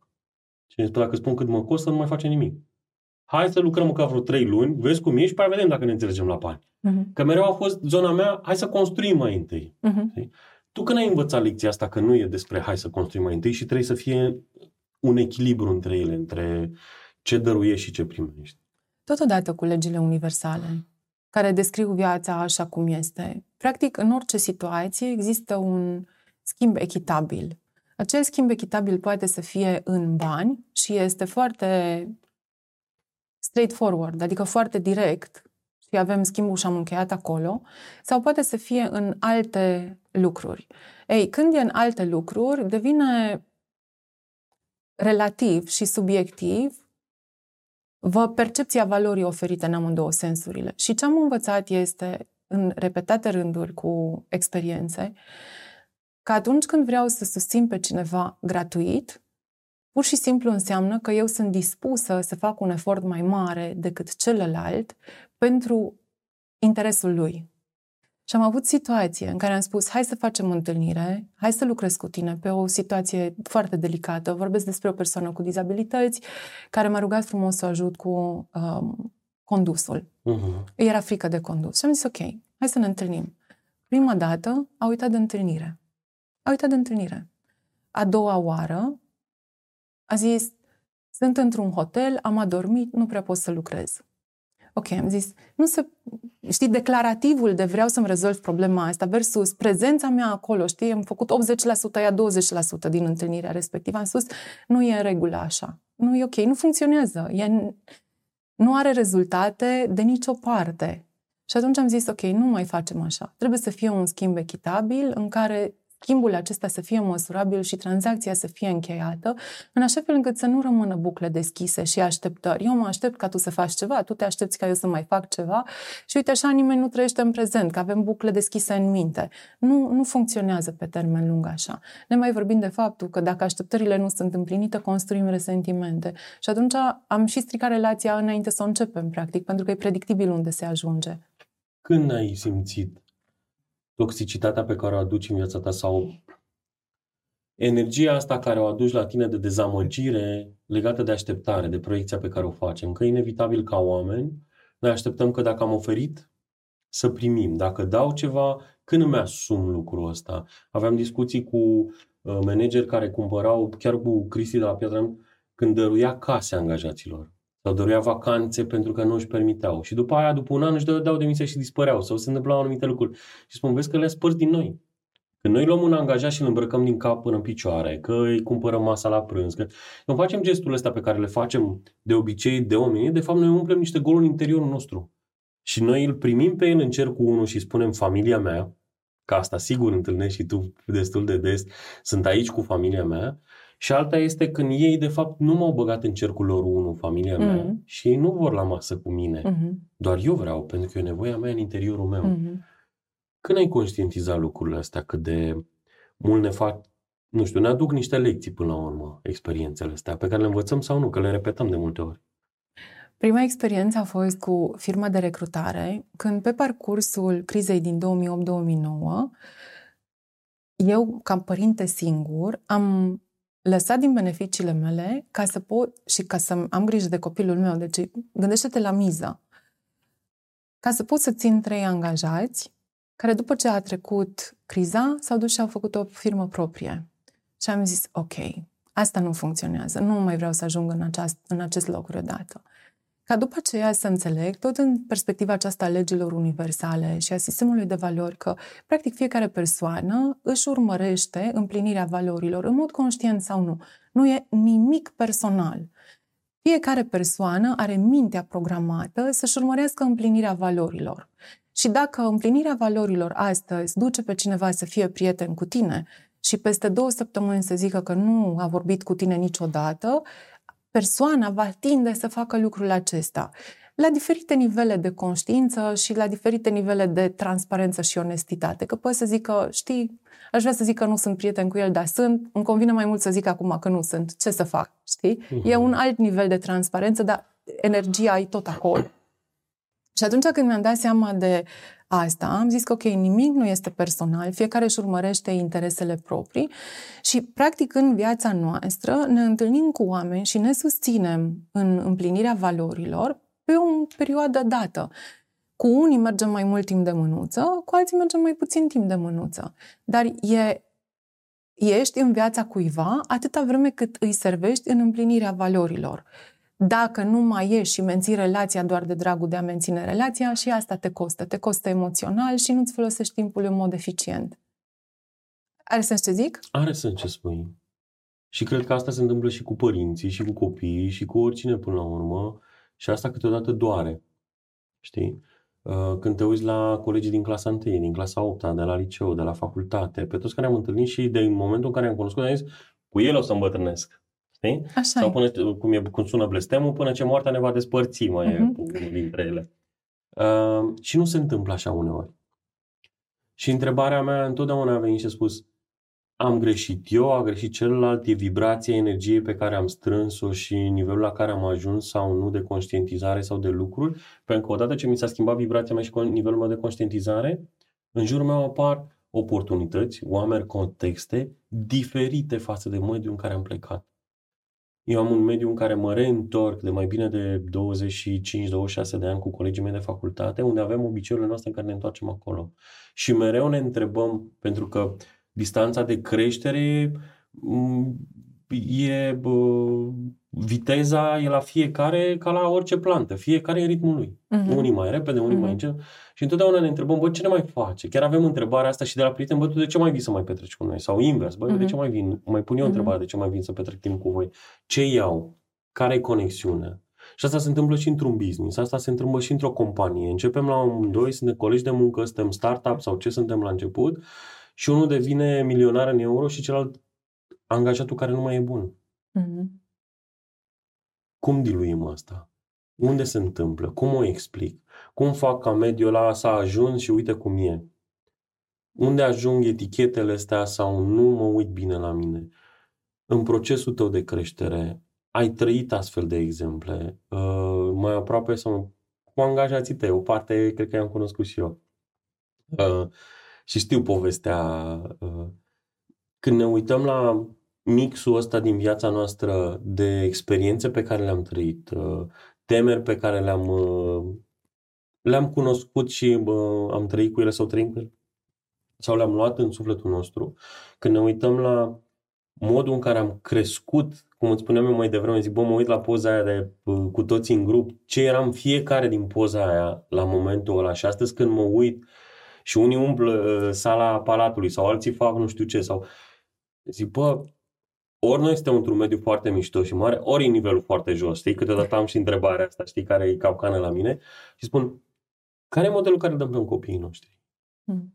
Și mi dacă spun cât mă costă, nu mai face nimic. Hai să lucrăm ca vreo trei luni, vezi cum e și pe vedem dacă ne înțelegem la bani. Uh-huh. Că mereu a fost zona mea, hai să construim mai întâi. Uh-huh. Tu când ai învățat lecția asta că nu e despre hai să construim mai întâi și trebuie să fie un echilibru între ele, între ce dăruiești și ce primești? Totodată cu legile universale care descriu viața așa cum este. Practic, în orice situație există un schimb echitabil. Acel schimb echitabil poate să fie în bani și este foarte straightforward, adică foarte direct și avem schimbul și am încheiat acolo, sau poate să fie în alte lucruri. Ei, când e în alte lucruri, devine relativ și subiectiv vă percepția valorii oferite în amândouă sensurile. Și ce am învățat este, în repetate rânduri cu experiențe, că atunci când vreau să susțin pe cineva gratuit, pur și simplu înseamnă că eu sunt dispusă să fac un efort mai mare decât celălalt pentru interesul lui. Și am avut situație în care am spus, hai să facem o întâlnire, hai să lucrez cu tine pe o situație foarte delicată. Vorbesc despre o persoană cu dizabilități care m-a rugat frumos să o ajut cu um, condusul. Uh-huh. Era frică de condus. Și am zis, ok, hai să ne întâlnim. Prima dată a uitat de întâlnire. A uitat de întâlnire. A doua oară a zis, sunt într-un hotel, am adormit, nu prea pot să lucrez. Ok, am zis, nu se, știi, declarativul de vreau să-mi rezolv problema asta versus prezența mea acolo, știi, am făcut 80%, ea 20% din întâlnirea respectivă, am spus, nu e în regulă așa, nu e ok, nu funcționează, e, nu are rezultate de nicio parte. Și atunci am zis, ok, nu mai facem așa. Trebuie să fie un schimb echitabil în care schimbul acesta să fie măsurabil și tranzacția să fie încheiată, în așa fel încât să nu rămână bucle deschise și așteptări. Eu mă aștept ca tu să faci ceva, tu te aștepți ca eu să mai fac ceva și uite așa nimeni nu trăiește în prezent, că avem bucle deschise în minte. Nu, nu funcționează pe termen lung așa. Ne mai vorbim de faptul că dacă așteptările nu sunt împlinite, construim resentimente. Și atunci am și stricat relația înainte să o începem, practic, pentru că e predictibil unde se ajunge. Când ai simțit toxicitatea pe care o aduci în viața ta sau energia asta care o aduci la tine de dezamăgire legată de așteptare, de proiecția pe care o facem. Că e inevitabil ca oameni, noi așteptăm că dacă am oferit, să primim. Dacă dau ceva, când îmi asum lucrul ăsta? Aveam discuții cu uh, manageri care cumpărau, chiar cu Cristi de la Piatra, când dăruia case angajaților sau dorea vacanțe pentru că nu își permiteau. Și după aia, după un an, își dădeau demisia și dispăreau sau se întâmplau anumite lucruri. Și spun, vezi că le-a spărs din noi. Când noi luăm un angajat și îl îmbrăcăm din cap până în picioare, că îi cumpărăm masa la prânz, că când facem gesturile astea pe care le facem de obicei de oameni, de fapt noi umplem niște goluri în interiorul nostru. Și noi îl primim pe el în cercul 1 și spunem familia mea, că asta sigur întâlnești și tu destul de des, sunt aici cu familia mea, și alta este când ei, de fapt, nu m-au băgat în cercul lor unul, familia mea, mm-hmm. și ei nu vor la masă cu mine. Mm-hmm. Doar eu vreau, pentru că e nevoia mea în interiorul meu. Mm-hmm. Când ai conștientizat lucrurile astea, cât de mult ne fac, nu știu, ne aduc niște lecții până la urmă, experiențele astea, pe care le învățăm sau nu, că le repetăm de multe ori. Prima experiență a fost cu firma de recrutare, când pe parcursul crizei din 2008-2009, eu, ca părinte singur, am lăsat din beneficiile mele ca să pot și ca să am grijă de copilul meu. Deci gândește-te la miză. Ca să pot să țin trei angajați care după ce a trecut criza s-au dus și au făcut o firmă proprie. Și am zis, ok, asta nu funcționează, nu mai vreau să ajung în, aceast, în acest loc vreodată. Ca după aceea să înțeleg, tot în perspectiva aceasta a legilor universale și a sistemului de valori, că practic fiecare persoană își urmărește împlinirea valorilor, în mod conștient sau nu. Nu e nimic personal. Fiecare persoană are mintea programată să-și urmărească împlinirea valorilor. Și dacă împlinirea valorilor astăzi duce pe cineva să fie prieten cu tine și peste două săptămâni să zică că nu a vorbit cu tine niciodată, persoana va tinde să facă lucrul acesta la diferite nivele de conștiință și la diferite nivele de transparență și onestitate. Că poți să zic că, știi, aș vrea să zic că nu sunt prieten cu el, dar sunt, îmi convine mai mult să zic acum că nu sunt. Ce să fac, știi? Uh-huh. E un alt nivel de transparență, dar energia e tot acolo. Și atunci când mi-am dat seama de asta, am zis că, ok, nimic nu este personal, fiecare își urmărește interesele proprii și, practic, în viața noastră ne întâlnim cu oameni și ne susținem în împlinirea valorilor pe o perioadă dată. Cu unii mergem mai mult timp de mânuță, cu alții mergem mai puțin timp de mânuță. Dar e ești în viața cuiva atâta vreme cât îi servești în împlinirea valorilor. Dacă nu mai ieși și menții relația doar de dragul de a menține relația, și asta te costă. Te costă emoțional și nu-ți folosești timpul în mod eficient. Are sens ce zic? Are sens ce spui. Și cred că asta se întâmplă și cu părinții, și cu copiii, și cu oricine până la urmă. Și asta câteodată doare. Știi? Uh, când te uiți la colegii din clasa 1, din clasa 8, de la liceu, de la facultate, pe toți care am întâlnit și de în momentul în care am cunoscut, am zis, cu el o să îmbătrânesc. Știi? Așa Sau până, cum, e, cum sună blestemul, până ce moartea ne va despărți, mai uh-huh. e mhm. unul dintre ele. Uh, și nu se întâmplă așa uneori. Și întrebarea mea întotdeauna a venit și a spus, am greșit eu, a greșit celălalt, e vibrația energiei pe care am strâns-o și nivelul la care am ajuns sau nu de conștientizare sau de lucruri, pentru că odată ce mi s-a schimbat vibrația mea și nivelul meu de conștientizare, în jurul meu apar oportunități, oameni, contexte diferite față de mediul în care am plecat. Eu am un mediu în care mă reîntorc de mai bine de 25-26 de ani cu colegii mei de facultate, unde avem obiceiurile noastre în care ne întoarcem acolo. Și mereu ne întrebăm, pentru că distanța de creștere mm, e bă, viteza e la fiecare ca la orice plantă, fiecare în ritmul lui. Uh-huh. Unii mai repede, unii uh-huh. mai încet. Și întotdeauna ne întrebăm, bă, ce ne mai face? Chiar avem întrebarea asta și de la prieteni, bă, tu de ce mai vii să mai petreci cu noi? Sau invers, bă, uh-huh. de mhm. ce mai vin? Mai pun eu uh-huh. întrebarea, de ce mai vin să petrec timp cu voi? Ce iau? Care e conexiunea? Și asta se întâmplă și într-un business, asta se întâmplă și într-o companie. Începem la un, doi, suntem colegi de muncă, suntem startup sau ce suntem la început și unul devine milionar în euro și celălalt angajatul care nu mai e bun. Uh-huh. Cum diluim asta? Unde se întâmplă? Cum o explic? Cum fac ca mediul ăla să ajuns și uite cum e? Unde ajung etichetele astea sau nu mă uit bine la mine? În procesul tău de creștere, ai trăit astfel de exemple? Uh, mai aproape sau cu angajații tăi, o parte cred că i-am cunoscut și eu. Uh, și știu povestea. Uh, când ne uităm la mixul ăsta din viața noastră de experiențe pe care le-am trăit, uh, temeri pe care le-am, uh, le-am cunoscut și am trăit cu ele sau trăim cu ele, sau le-am luat în sufletul nostru, când ne uităm la modul în care am crescut, cum îți spuneam eu mai devreme, zic, bă, mă uit la poza aia de cu toți în grup, ce eram fiecare din poza aia la momentul ăla. Și astăzi când mă uit Și unii umblă uh, sala palatului sau alții fac nu știu ce sau zic, bă, ori noi suntem într-un mediu foarte mișto și mare, ori în nivelul foarte jos, știi? Câteodată am și întrebarea asta, știi, care e capcană la mine și spun, care e modelul care dăm copiii noștri? Mm.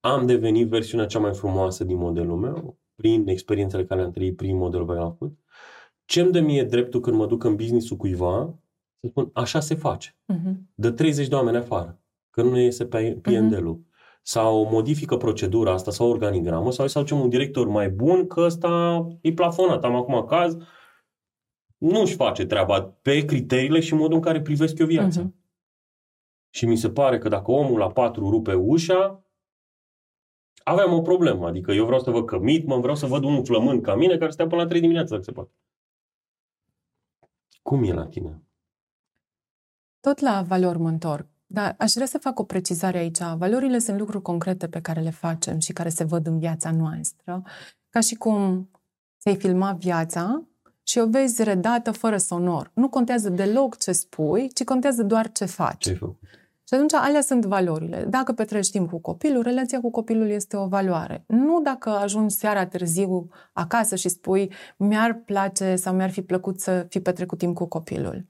Am devenit versiunea cea mai frumoasă din modelul meu, prin experiențele care le-am trăit, prin modelul pe care l-am făcut. Ce-mi dă mie dreptul când mă duc în business-ul cuiva să spun, așa se face. Uh-huh. Dă 30 de oameni afară, că nu iese pe PNL-ul. Uh-huh. Sau modifică procedura asta sau organigramă sau să aducem un director mai bun că ăsta e plafonat. Am acum caz, nu își face treaba pe criteriile și modul în care privesc eu viața. Uh-huh. Și mi se pare că dacă omul la patru rupe ușa, aveam o problemă. Adică eu vreau să văd mă vreau să văd un flământ ca mine care stea până la 3 dimineața, dacă se poate. Cum e la tine? Tot la valori mă întorc. Dar aș vrea să fac o precizare aici. Valorile sunt lucruri concrete pe care le facem și care se văd în viața noastră. Ca și cum ți-ai filmat viața și o vezi redată fără sonor. Nu contează deloc ce spui, ci contează doar ce faci. Ce și atunci alea sunt valorile. Dacă petreci timp cu copilul, relația cu copilul este o valoare. Nu dacă ajungi seara târziu acasă și spui mi-ar place sau mi-ar fi plăcut să fi petrecut timp cu copilul.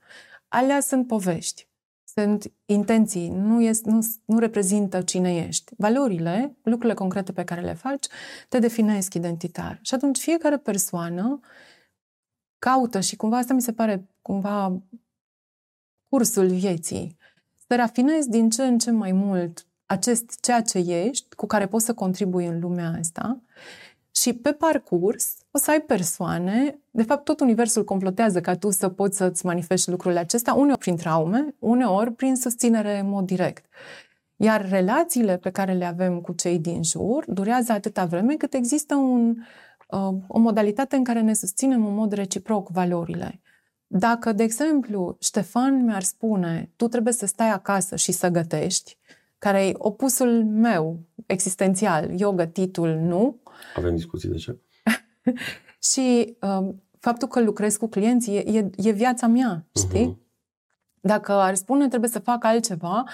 Alea sunt povești. Sunt intenții, nu, este, nu, nu reprezintă cine ești. Valorile, lucrurile concrete pe care le faci, te definesc identitar. Și atunci fiecare persoană caută și cumva asta mi se pare cumva cursul vieții să rafinezi din ce în ce mai mult acest ceea ce ești, cu care poți să contribui în lumea asta și pe parcurs o să ai persoane, de fapt tot universul complotează ca tu să poți să-ți manifesti lucrurile acestea, uneori prin traume, uneori prin susținere în mod direct. Iar relațiile pe care le avem cu cei din jur durează atâta vreme cât există un, uh, o modalitate în care ne susținem în mod reciproc valorile. Dacă, de exemplu, Ștefan mi-ar spune, tu trebuie să stai acasă și să gătești, care e opusul meu existențial, eu gătitul nu. Avem discuții de ce? și uh, faptul că lucrez cu clienții e, e, e viața mea, știi? Uh-huh. Dacă ar spune trebuie să fac altceva,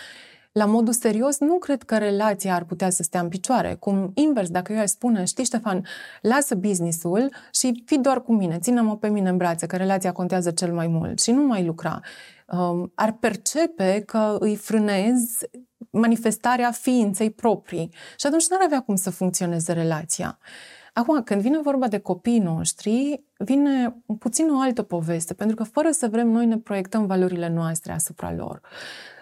la modul serios, nu cred că relația ar putea să stea în picioare. Cum invers, dacă eu aș spune, știi Ștefan, lasă businessul și fi doar cu mine, ține-mă pe mine în brațe, că relația contează cel mai mult și nu mai lucra. Um, ar percepe că îi frânez manifestarea ființei proprii și atunci n-ar avea cum să funcționeze relația. Acum, când vine vorba de copiii noștri, vine puțin o altă poveste, pentru că fără să vrem, noi ne proiectăm valorile noastre asupra lor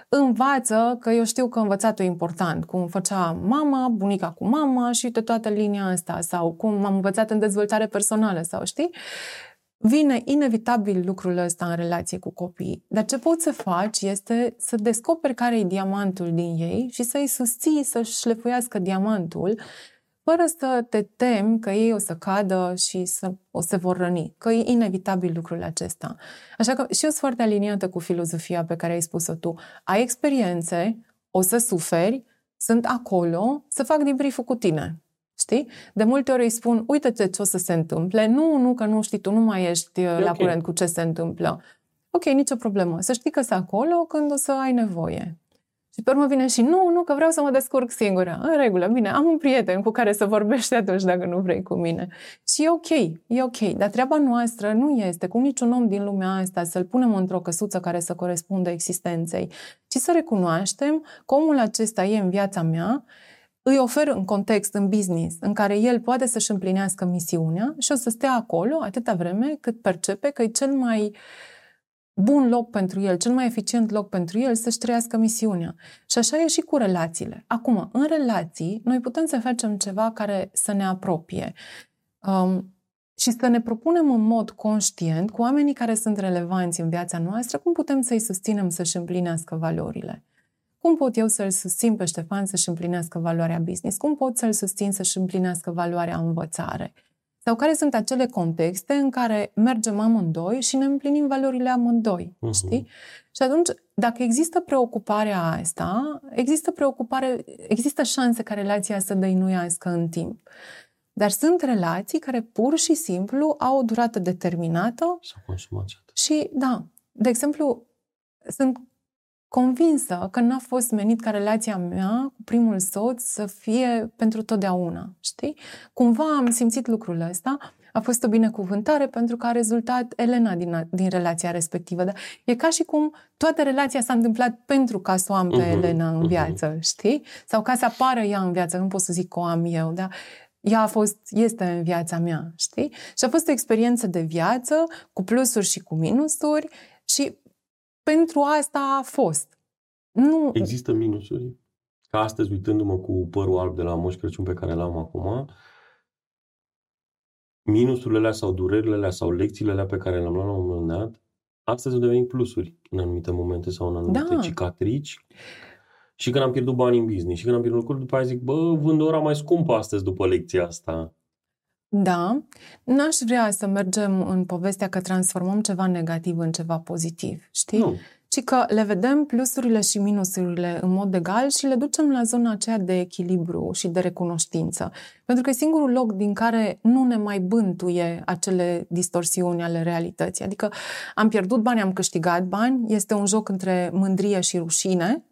învață, că eu știu că învățatul e important, cum făcea mama, bunica cu mama și de toată linia asta, sau cum am învățat în dezvoltare personală, sau știi? Vine inevitabil lucrul ăsta în relație cu copiii. Dar ce poți să faci este să descoperi care e diamantul din ei și să-i susții să-și șlefuiască diamantul fără să te temi că ei o să cadă și să, o să vor răni, că e inevitabil lucrul acesta. Așa că și eu sunt foarte aliniată cu filozofia pe care ai spus-o tu. Ai experiențe, o să suferi, sunt acolo, să fac brief cu tine. Știi? De multe ori îi spun, uite-te ce o să se întâmple. Nu, nu, că nu știi, tu nu mai ești e la okay. curent cu ce se întâmplă. Ok, nicio problemă. Să știi că sunt acolo când o să ai nevoie. Și pe urmă vine și nu, nu, că vreau să mă descurc singură. În regulă, bine, am un prieten cu care să vorbești atunci dacă nu vrei cu mine. Și e ok, e ok. Dar treaba noastră nu este cu niciun om din lumea asta să-l punem într-o căsuță care să corespundă existenței, ci să recunoaștem că omul acesta e în viața mea, îi ofer în context, în business, în care el poate să-și împlinească misiunea și o să stea acolo atâta vreme cât percepe că e cel mai uh, bun loc pentru el, cel mai eficient loc pentru el să-și trăiască misiunea. Și așa e și cu relațiile. Acum, în relații, noi putem să facem ceva care să ne apropie um, și să ne propunem în mod conștient cu oamenii care sunt relevanți în viața noastră, cum putem să-i susținem să-și împlinească valorile. Cum pot eu să-l susțin pe Ștefan să-și împlinească valoarea business? Cum pot să-l susțin să-și împlinească valoarea învățare? Sau care sunt acele contexte în care mergem amândoi și ne împlinim valorile amândoi, uh-huh. știi? Și atunci, dacă există preocuparea asta, există preocupare, există șanse ca relația să dăinuiască în timp. Dar sunt relații care pur și simplu au o durată determinată. Și Și, da, de exemplu, sunt convinsă că n-a fost menit ca relația mea cu primul soț să fie pentru totdeauna, știi? Cumva am simțit lucrul ăsta, a fost o binecuvântare pentru că a rezultat Elena din, din relația respectivă. Dar e ca și cum toată relația s-a întâmplat pentru ca să o am pe uh-huh, Elena în uh-huh. viață, știi? Sau ca să apară ea în viață, nu pot să zic că o am eu, dar ea a fost, este în viața mea, știi? Și a fost o experiență de viață cu plusuri și cu minusuri și pentru asta a fost. Nu... Există minusuri? Ca astăzi, uitându-mă cu părul alb de la Moș Crăciun pe care l-am acum, minusurile alea sau durerile alea sau lecțiile alea pe care le-am luat la un moment dat, astăzi au devenit plusuri în anumite momente sau în anumite da. cicatrici. Și când am pierdut bani în business și când am pierdut lucruri, după aia zic, bă, vând ora mai scumpă astăzi după lecția asta. Da, n-aș vrea să mergem în povestea că transformăm ceva negativ în ceva pozitiv, știi? Nu. Ci că le vedem plusurile și minusurile în mod egal și le ducem la zona aceea de echilibru și de recunoștință. Pentru că e singurul loc din care nu ne mai bântuie acele distorsiuni ale realității. Adică am pierdut bani, am câștigat bani, este un joc între mândrie și rușine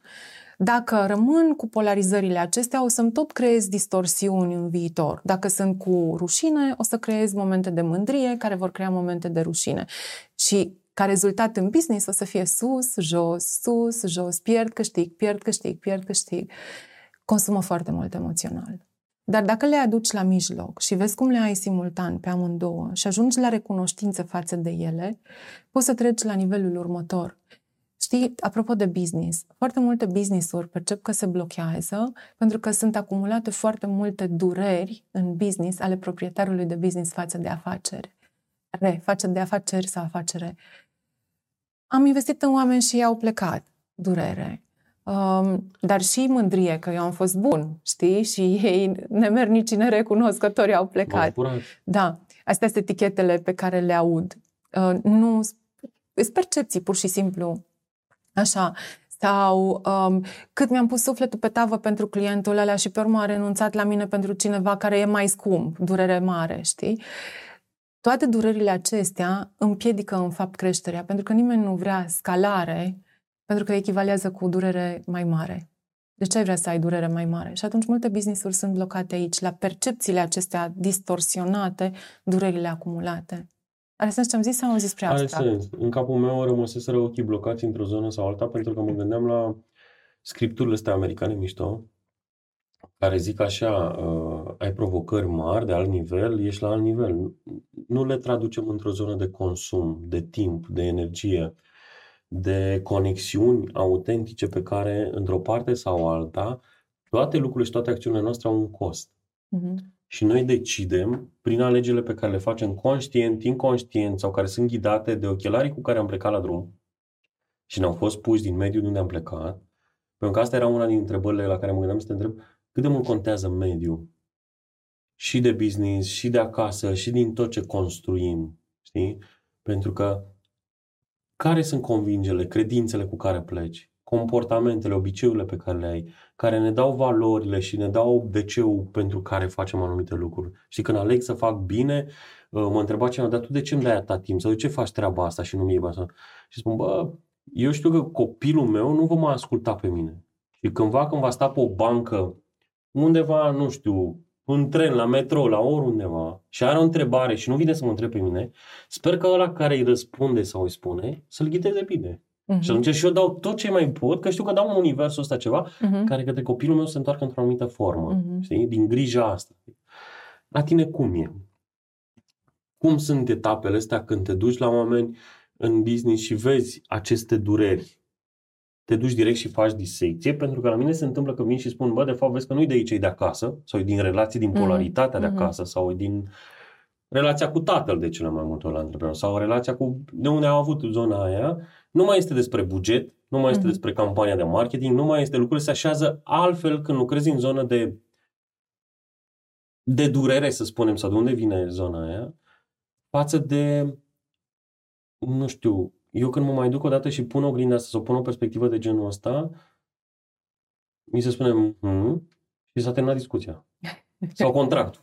dacă rămân cu polarizările acestea, o să-mi tot creez distorsiuni în viitor. Dacă sunt cu rușine, o să creez momente de mândrie care vor crea momente de rușine. Și ca rezultat în business o să fie sus, jos, sus, jos, pierd, câștig, pierd, câștig, pierd, câștig. Consumă foarte mult emoțional. Dar dacă le aduci la mijloc și vezi cum le ai simultan pe amândouă și ajungi la recunoștință față de ele, poți să treci la nivelul următor. Știi, apropo de business, foarte multe business-uri percep că se blochează pentru că sunt acumulate foarte multe dureri în business ale proprietarului de business față de afaceri. Re, față de afaceri sau afacere. Am investit în oameni și ei au plecat. Durere. Um, dar și mândrie că eu am fost bun, știi? Și ei nemernici nerecunoscători au plecat. Da. Astea sunt etichetele pe care le aud. Uh, nu, sunt percepții pur și simplu Așa. Sau um, cât mi-am pus sufletul pe tavă pentru clientul ăla și pe urmă a renunțat la mine pentru cineva care e mai scump, durere mare, știi? Toate durerile acestea împiedică în fapt creșterea, pentru că nimeni nu vrea scalare, pentru că echivalează cu durere mai mare. De ce ai vrea să ai durere mai mare? Și atunci multe business-uri sunt blocate aici, la percepțiile acestea distorsionate, durerile acumulate. Are sens ce am zis sau am zis prea Are sens. În capul meu rămăseseră ochii blocați într-o zonă sau alta pentru că mă gândeam la scripturile astea americane mișto care zic așa, uh, ai provocări mari de alt nivel, ești la alt nivel. Nu le traducem într-o zonă de consum, de timp, de energie, de conexiuni autentice pe care, într-o parte sau alta, toate lucrurile și toate acțiunile noastre au un cost. Uh-huh și noi decidem, prin alegerile pe care le facem conștient, inconștient sau care sunt ghidate de ochelarii cu care am plecat la drum și ne-au fost puși din mediul unde am plecat, pentru că asta era una din întrebările la care mă gândeam să te întreb, cât de mult contează mediul și de business, și de acasă, și din tot ce construim, știi? Pentru că care sunt convingele, credințele cu care pleci? comportamentele, obiceiurile pe care le ai, care ne dau valorile și ne dau de pentru care facem anumite lucruri. Și când aleg să fac bine, uh, mă întreba cineva, dar tu de ce îmi dai atâta timp? Sau de ce faci treaba asta și nu mie asta? Și spun, bă, eu știu că copilul meu nu va mai asculta pe mine. Și cândva când va sta pe o bancă undeva, nu știu, în tren, la metro, la oriundeva și are o întrebare și nu vine să mă întrebe pe mine, sper că ăla care îi răspunde sau îi spune să-l ghideze bine. Uh-huh. Și atunci și eu dau tot ce mai pot, că știu că dau în universul ăsta ceva uh-huh. care către copilul meu se întoarcă într-o anumită formă. Uh-huh. Știi? Din grija asta. La tine cum e? Cum sunt etapele astea când te duci la oameni în business și vezi aceste dureri? Te duci direct și faci disecție, pentru că la mine se întâmplă că vin și spun, bă, de fapt, vezi că nu-i de aici, e de acasă, sau e din relații, din polaritatea uh-huh. de acasă, sau e din relația cu tatăl de cele mai multe ori la antreprenor, sau relația cu de unde au avut zona aia nu mai este despre buget, nu mai este mm-hmm. despre campania de marketing, nu mai este lucrurile se așează altfel când lucrezi în zonă de de durere, să spunem, sau de unde vine zona aia, față de, nu știu, eu când mă mai duc o dată și pun oglinda asta sau pun o perspectivă de genul ăsta, mi se spune mm, și s-a terminat discuția. Sau contractul.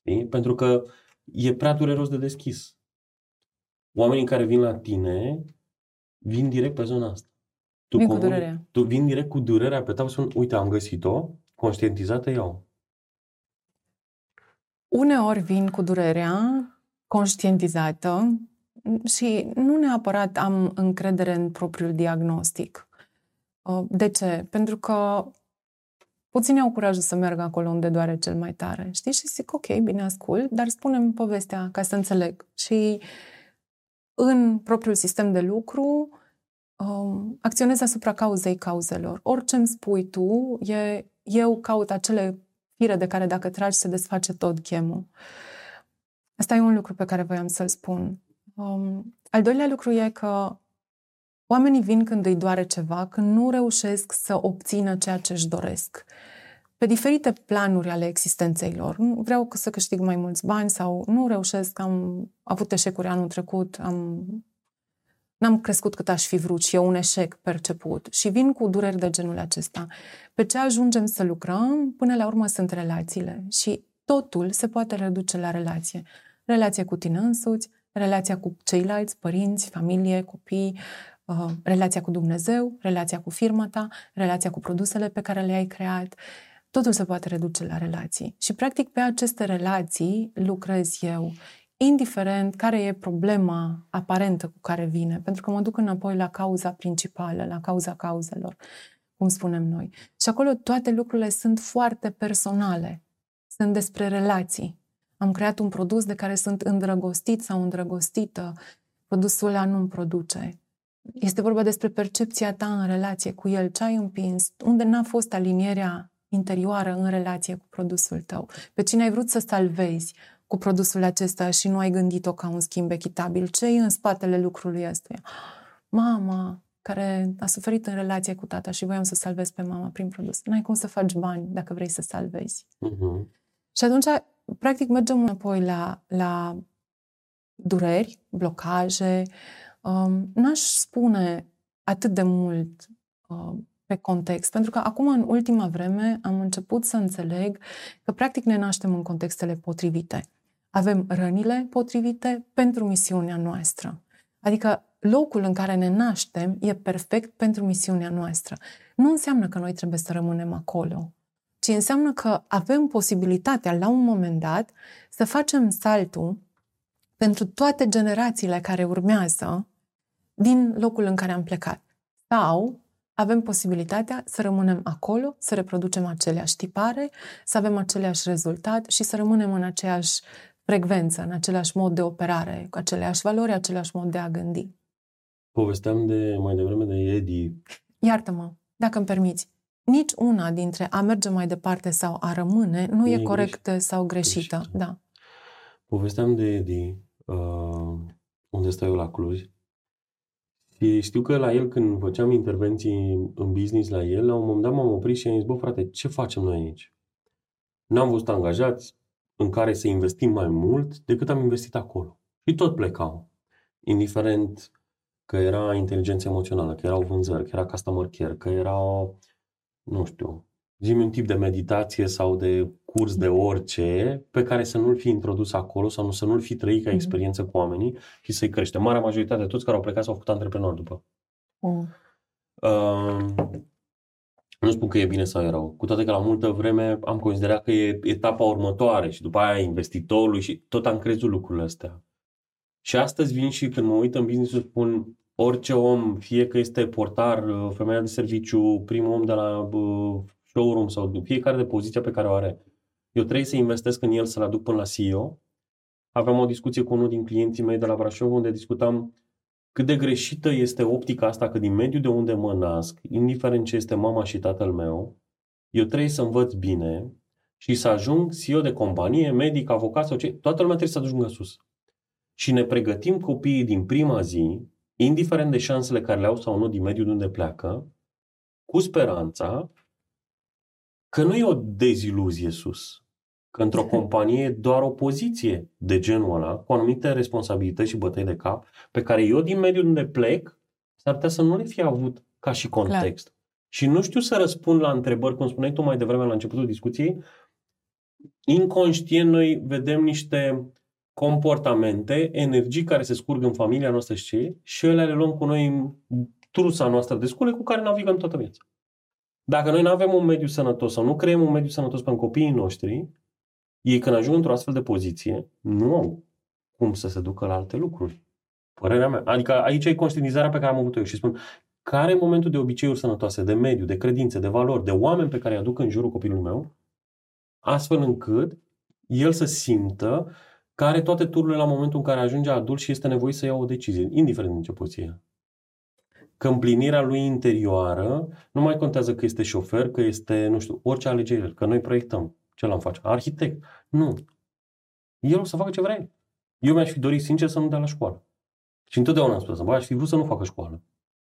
Știi? Pentru că e prea dureros de deschis. Oamenii care vin la tine vin direct pe zona asta. Tu, Vin cu comuni- durerea. tu vin direct cu durerea pe tavă și spun, uite, am găsit-o, conștientizată, iau. Uneori vin cu durerea conștientizată și nu neapărat am încredere în propriul diagnostic. Uh, De ce? Pentru că puțini au curajul să meargă acolo unde doare cel mai tare. Știi? Și zic, ok, bine, ascult, dar spunem povestea ca să înțeleg. Și în propriul sistem de lucru um, acționez asupra cauzei cauzelor. Orice îmi spui tu, e, eu caut acele fire de care dacă tragi se desface tot chemul. Asta e un lucru pe care voiam să-l spun. Um, al doilea lucru e că oamenii vin când îi doare ceva, când nu reușesc să obțină ceea ce își doresc. Pe diferite planuri ale existenței lor. Nu Vreau să câștig mai mulți bani sau nu reușesc, am avut eșecuri anul trecut, am n-am crescut cât aș fi vrut și e un eșec perceput. Și vin cu dureri de genul acesta. Pe ce ajungem să lucrăm, până la urmă sunt relațiile. Și totul se poate reduce la relație. Relația cu tine însuți, relația cu ceilalți, părinți, familie, copii, uh, relația cu Dumnezeu, relația cu firma ta, relația cu produsele pe care le-ai creat. Totul se poate reduce la relații. Și, practic, pe aceste relații lucrez eu indiferent care e problema aparentă cu care vine, pentru că mă duc înapoi la cauza principală, la cauza cauzelor, cum spunem noi. Și acolo toate lucrurile sunt foarte personale, sunt despre relații. Am creat un produs de care sunt îndrăgostit sau îndrăgostită, produsul ăla nu-mi produce. Este vorba despre percepția ta în relație cu el, ce ai împins, unde n-a fost alinierea interioară în relație cu produsul tău, pe cine ai vrut să salvezi, cu produsul acesta și nu ai gândit-o ca un schimb echitabil. Ce e în spatele lucrului ăstuia? Mama, care a suferit în relație cu tata și voiam să salvez pe mama prin produs. N-ai cum să faci bani dacă vrei să salvezi. Uh-huh. Și atunci, practic, mergem înapoi la, la dureri, blocaje. Um, n-aș spune atât de mult uh, pe context, pentru că acum, în ultima vreme, am început să înțeleg că, practic, ne naștem în contextele potrivite. Avem rănile potrivite pentru misiunea noastră. Adică locul în care ne naștem e perfect pentru misiunea noastră. Nu înseamnă că noi trebuie să rămânem acolo, ci înseamnă că avem posibilitatea, la un moment dat, să facem saltul pentru toate generațiile care urmează din locul în care am plecat. Sau avem posibilitatea să rămânem acolo, să reproducem aceleași tipare, să avem aceleași rezultat și să rămânem în aceeași frecvență, în același mod de operare, cu aceleași valori, același mod de a gândi. Povesteam de mai devreme de Edi. Iartă-mă, dacă îmi permiți, nici una dintre a merge mai departe sau a rămâne nu, Nu e e corectă sau greșită. Greșită. Da. Povesteam de Edi, uh, unde stau eu la Cluj. Și știu că la el, când făceam intervenții în business la el, la un moment dat m-am oprit și am zis, bă frate, ce facem noi aici? N-am văzut angajați în care să investim mai mult decât am investit acolo. Și tot plecau. Indiferent că era inteligență emoțională, că erau vânzări, că era customer care, că era, nu știu, zi un tip de meditație sau de curs de orice pe care să nu-l fi introdus acolo sau să nu-l fi trăit ca Mhm. experiență cu oamenii și să-i crește. Marea majoritate, toți care au plecat s-au făcut antreprenori după. Mm. Uh, nu spun că e bine sau e rău. Cu toate că la multă vreme am considerat că e etapa următoare și după aia investitorului și tot am crezut lucrurile astea. Și astăzi vin și când mă uit în business spun orice om, fie că este portar, uh, femeia de serviciu, primul om de la uh, showroom sau fiecare de poziția pe care o are. Eu trebuie să investesc în el, să-l aduc până la CEO. Aveam o discuție cu unul din clienții mei de la Brașov unde discutam cât de greșită este optica asta că din mediul de unde mă nasc, indiferent ce este mama și tatăl meu, eu trebuie să învăț bine și să ajung CEO de companie, medic, avocat sau ce, toată lumea trebuie să ajungă sus. Și ne pregătim copiii din prima zi, indiferent de șansele care le au sau nu din mediul de unde pleacă, cu speranța că nu e o deziluzie sus. Că într-o companie e doar o poziție de genul ăla, cu anumite responsabilități și bătăi de cap, pe care eu din mediul unde plec, s-ar putea să nu le fi avut ca și context. Clar. Și nu știu să răspund la întrebări, cum spuneai tu mai devreme la începutul discuției, inconștient noi vedem niște comportamente, energii care se scurg în familia noastră și ce, și ele le luăm cu noi în trusa noastră de scule cu care navigăm toată viața. Dacă noi nu avem un mediu sănătos sau nu creăm un mediu sănătos pentru copiii noștri, ei când ajung într-o astfel de poziție, nu au cum să se ducă la alte lucruri. Părerea mea. Adică aici e conștientizarea pe care am avut-o eu și spun, care e momentul de obiceiuri sănătoase, de mediu, de credințe, de valori, de oameni pe care îi aduc în jurul copilului meu, astfel încât el să simtă că are toate tururile la momentul în care ajunge adult și este nevoit să ia o decizie, indiferent din ce poziție Că împlinirea lui interioară nu mai contează că este șofer, că este, nu știu, orice alegere, că noi proiectăm. Ce l-am face? Arhitect. Nu. El o să facă ce vrea. Eu mi-aș fi dorit sincer să nu dea la școală. Și întotdeauna am spus, bă, aș fi vrut să nu facă școală.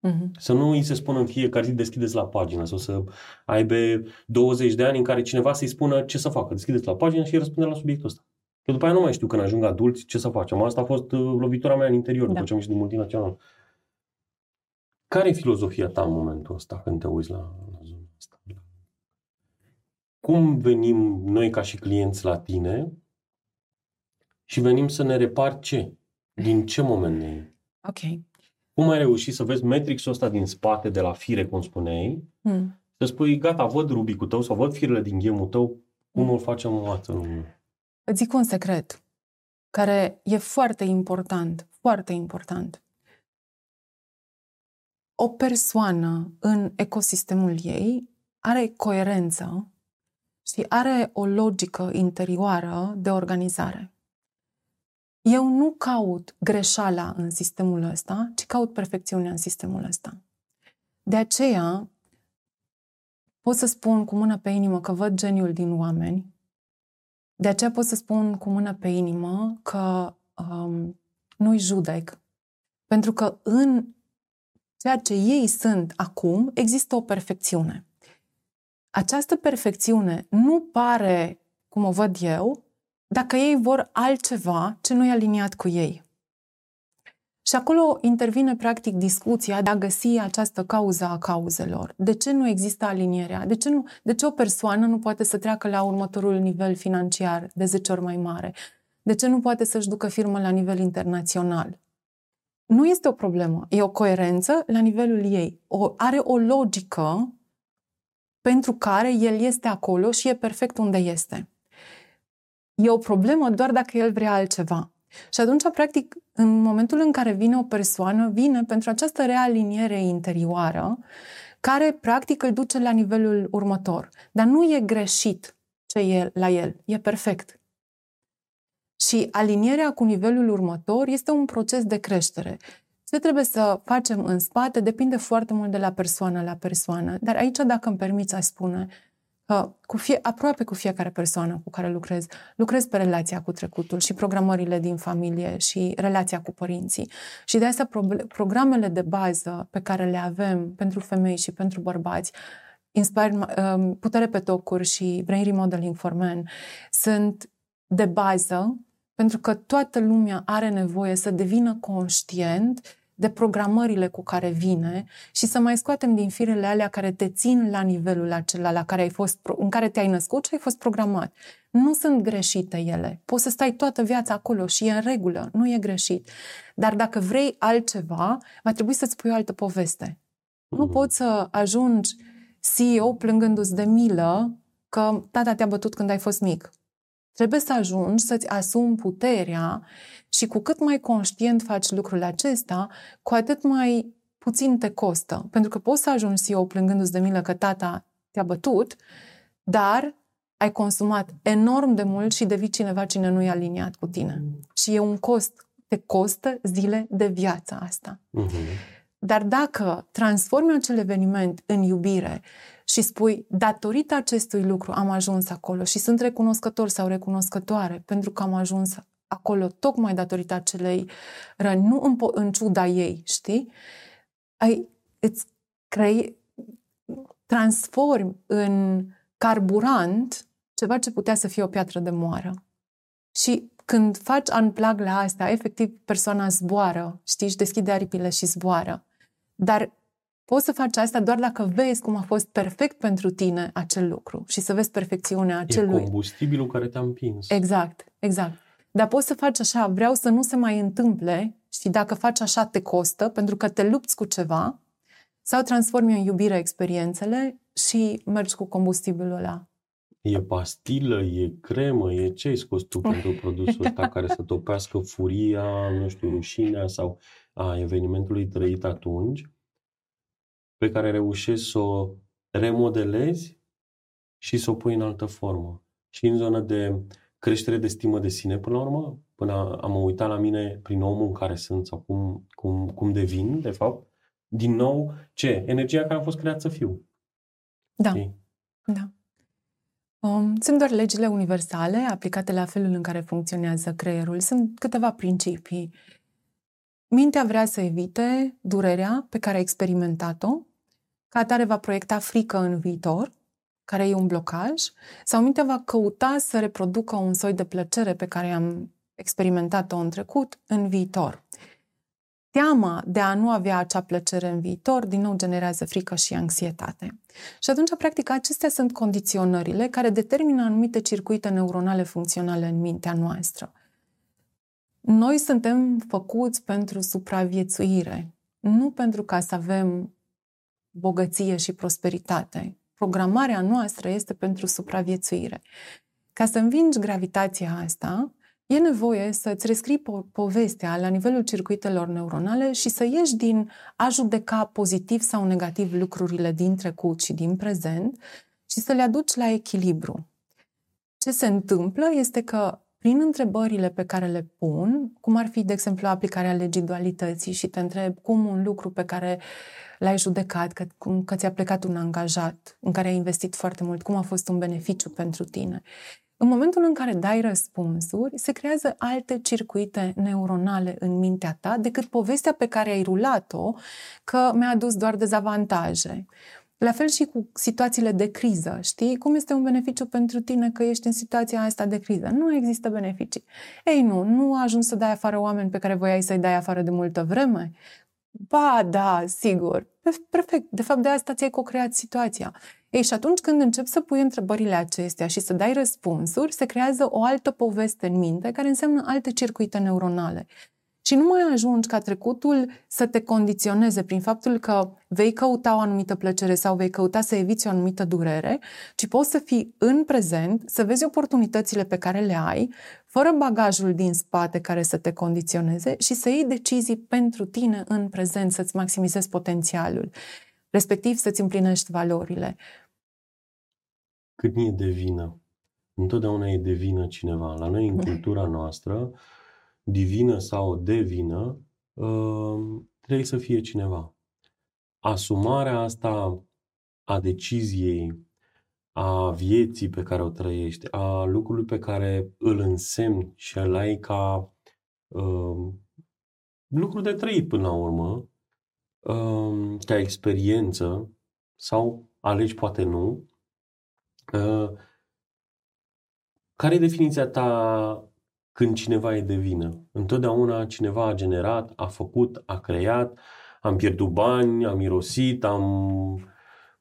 Uh-huh. Să nu îi se spună în fiecare zi deschideți la pagină sau să aibă 20 de ani în care cineva să-i spună ce să facă. Deschideți la pagină și îi răspunde la subiectul ăsta. Că după aia nu mai știu când ajung adulți ce să facem. Asta a fost uh, lovitura mea în interior, da. după ce am ieșit din multinațional. Care e filozofia ta în momentul ăsta când te uiți la, la zona asta? Cum venim noi ca și clienți la tine și venim să ne repar ce? Din ce moment ne Ok. Cum ai reușit să vezi matrixul ăsta din spate, de la fire, cum spuneai, mm. să spui, gata, văd rubicul tău sau văd firele din ghemul tău, cum mm. îl facem în față? Îți zic un secret care e foarte important, foarte important. O persoană în ecosistemul ei are coerență și are o logică interioară de organizare. Eu nu caut greșeala în sistemul ăsta, ci caut perfecțiunea în sistemul ăsta. De aceea, pot să spun cu mână pe inimă că văd geniul din oameni. De aceea pot să spun cu mână pe inimă că um, nu-i judec. Pentru că în ceea ce ei sunt acum, există o perfecțiune. Această perfecțiune nu pare, cum o văd eu, dacă ei vor altceva ce nu e aliniat cu ei. Și acolo intervine practic discuția de a găsi această cauză a cauzelor. De ce nu există alinierea? De ce, nu, de ce o persoană nu poate să treacă la următorul nivel financiar de 10 ori mai mare? De ce nu poate să-și ducă firmă la nivel internațional? Nu este o problemă, e o coerență la nivelul ei. O, are o logică pentru care el este acolo și e perfect unde este. E o problemă doar dacă el vrea altceva. Și atunci, practic, în momentul în care vine o persoană, vine pentru această realiniere interioară, care, practic, îl duce la nivelul următor. Dar nu e greșit ce e la el, e perfect. Și alinierea cu nivelul următor este un proces de creștere. Ce trebuie să facem în spate depinde foarte mult de la persoană la persoană. Dar aici, dacă îmi permiți, aș spune, cu fie, aproape cu fiecare persoană cu care lucrez, lucrez pe relația cu trecutul și programările din familie și relația cu părinții. Și de asta pro- programele de bază pe care le avem pentru femei și pentru bărbați, Inspire, um, Putere pe tocuri și Brain Remodeling for Men, sunt de bază pentru că toată lumea are nevoie să devină conștient de programările cu care vine și să mai scoatem din firele alea care te țin la nivelul acela la care ai fost, în care te-ai născut și ai fost programat. Nu sunt greșite ele. Poți să stai toată viața acolo și e în regulă, nu e greșit. Dar dacă vrei altceva, va trebui să-ți pui o altă poveste. Nu mhm. poți să ajungi CEO plângându-ți de milă că tata te-a bătut când ai fost mic. Trebuie să ajungi să-ți asumi puterea și cu cât mai conștient faci lucrul acesta, cu atât mai puțin te costă. Pentru că poți să ajungi CEO plângându-ți de milă că tata te-a bătut, dar ai consumat enorm de mult și devii cineva cine nu e aliniat cu tine. Mm. Și e un cost, te costă zile de viață asta. Mm-hmm. Dar dacă transformi acel eveniment în iubire și spui, datorită acestui lucru am ajuns acolo și sunt recunoscător sau recunoscătoare pentru că am ajuns acolo tocmai datorită acelei răni, nu în, în ciuda ei, știi? Ai, îți crei, transformi în carburant ceva ce putea să fie o piatră de moară. Și când faci unplug la asta, efectiv persoana zboară, știi, își deschide aripile și zboară. Dar poți să faci asta doar dacă vezi cum a fost perfect pentru tine acel lucru și să vezi perfecțiunea acelui. E combustibilul care te-a împins. Exact, exact. Dar poți să faci așa, vreau să nu se mai întâmple și dacă faci așa te costă pentru că te lupți cu ceva, Sau transformi în iubire experiențele și mergi cu combustibilul ăla. E pastilă, e cremă, e ce ai scos tu pentru produsul ăsta care să topească furia, nu știu, rușinea sau a evenimentului trăit atunci, pe care reușești să o remodelezi și să o pui în altă formă. Și în zona de creștere de stimă de sine, până la urmă, până am uitat la mine prin omul în care sunt sau cum, cum, cum devin, de fapt, din nou, ce? Energia care a fost creat să fiu. Da. Știi? Da. Um, sunt doar legile universale aplicate la felul în care funcționează creierul. Sunt câteva principii. Mintea vrea să evite durerea pe care a experimentat-o, ca atare va proiecta frică în viitor, care e un blocaj, sau mintea va căuta să reproducă un soi de plăcere pe care am experimentat-o în trecut, în viitor. Teama de a nu avea acea plăcere în viitor, din nou generează frică și anxietate. Și atunci, practic, acestea sunt condiționările care determină anumite circuite neuronale funcționale în mintea noastră. Noi suntem făcuți pentru supraviețuire, nu pentru ca să avem bogăție și prosperitate. Programarea noastră este pentru supraviețuire. Ca să învingi gravitația asta, e nevoie să-ți rescrii po- povestea la nivelul circuitelor neuronale și să ieși din a judeca pozitiv sau negativ lucrurile din trecut și din prezent și să le aduci la echilibru. Ce se întâmplă este că prin întrebările pe care le pun, cum ar fi, de exemplu, aplicarea legii dualității și te întreb cum un lucru pe care l-ai judecat, că, cum, că ți-a plecat un angajat în care ai investit foarte mult, cum a fost un beneficiu pentru tine. În momentul în care dai răspunsuri, se creează alte circuite neuronale în mintea ta decât povestea pe care ai rulat-o că mi-a adus doar dezavantaje. La fel și cu situațiile de criză, știi? Cum este un beneficiu pentru tine că ești în situația asta de criză? Nu există beneficii. Ei, nu, nu a ajuns să dai afară oameni pe care voiai să-i dai afară de multă vreme? Ba, da, sigur. Perfect. De fapt, de asta ți-ai co-creat situația. Ei, și atunci când începi să pui întrebările acestea și să dai răspunsuri, se creează o altă poveste în minte care înseamnă alte circuite neuronale. Și nu mai ajungi ca trecutul să te condiționeze prin faptul că vei căuta o anumită plăcere sau vei căuta să eviți o anumită durere, ci poți să fii în prezent, să vezi oportunitățile pe care le ai, fără bagajul din spate care să te condiționeze și să iei decizii pentru tine în prezent, să-ți maximizezi potențialul, respectiv să-ți împlinești valorile. Cât e de vină? Întotdeauna e de vină cineva. La noi, în cultura noastră, divină sau devină, uh, trebuie să fie cineva. Asumarea asta a deciziei, a vieții pe care o trăiești, a lucrului pe care îl însemni și îl ai ca uh, lucru de trăit până la urmă, uh, ca experiență, sau alegi poate nu. Uh, care e definiția ta când cineva e de vină. Întotdeauna cineva a generat, a făcut, a creat, am pierdut bani, am mirosit, am,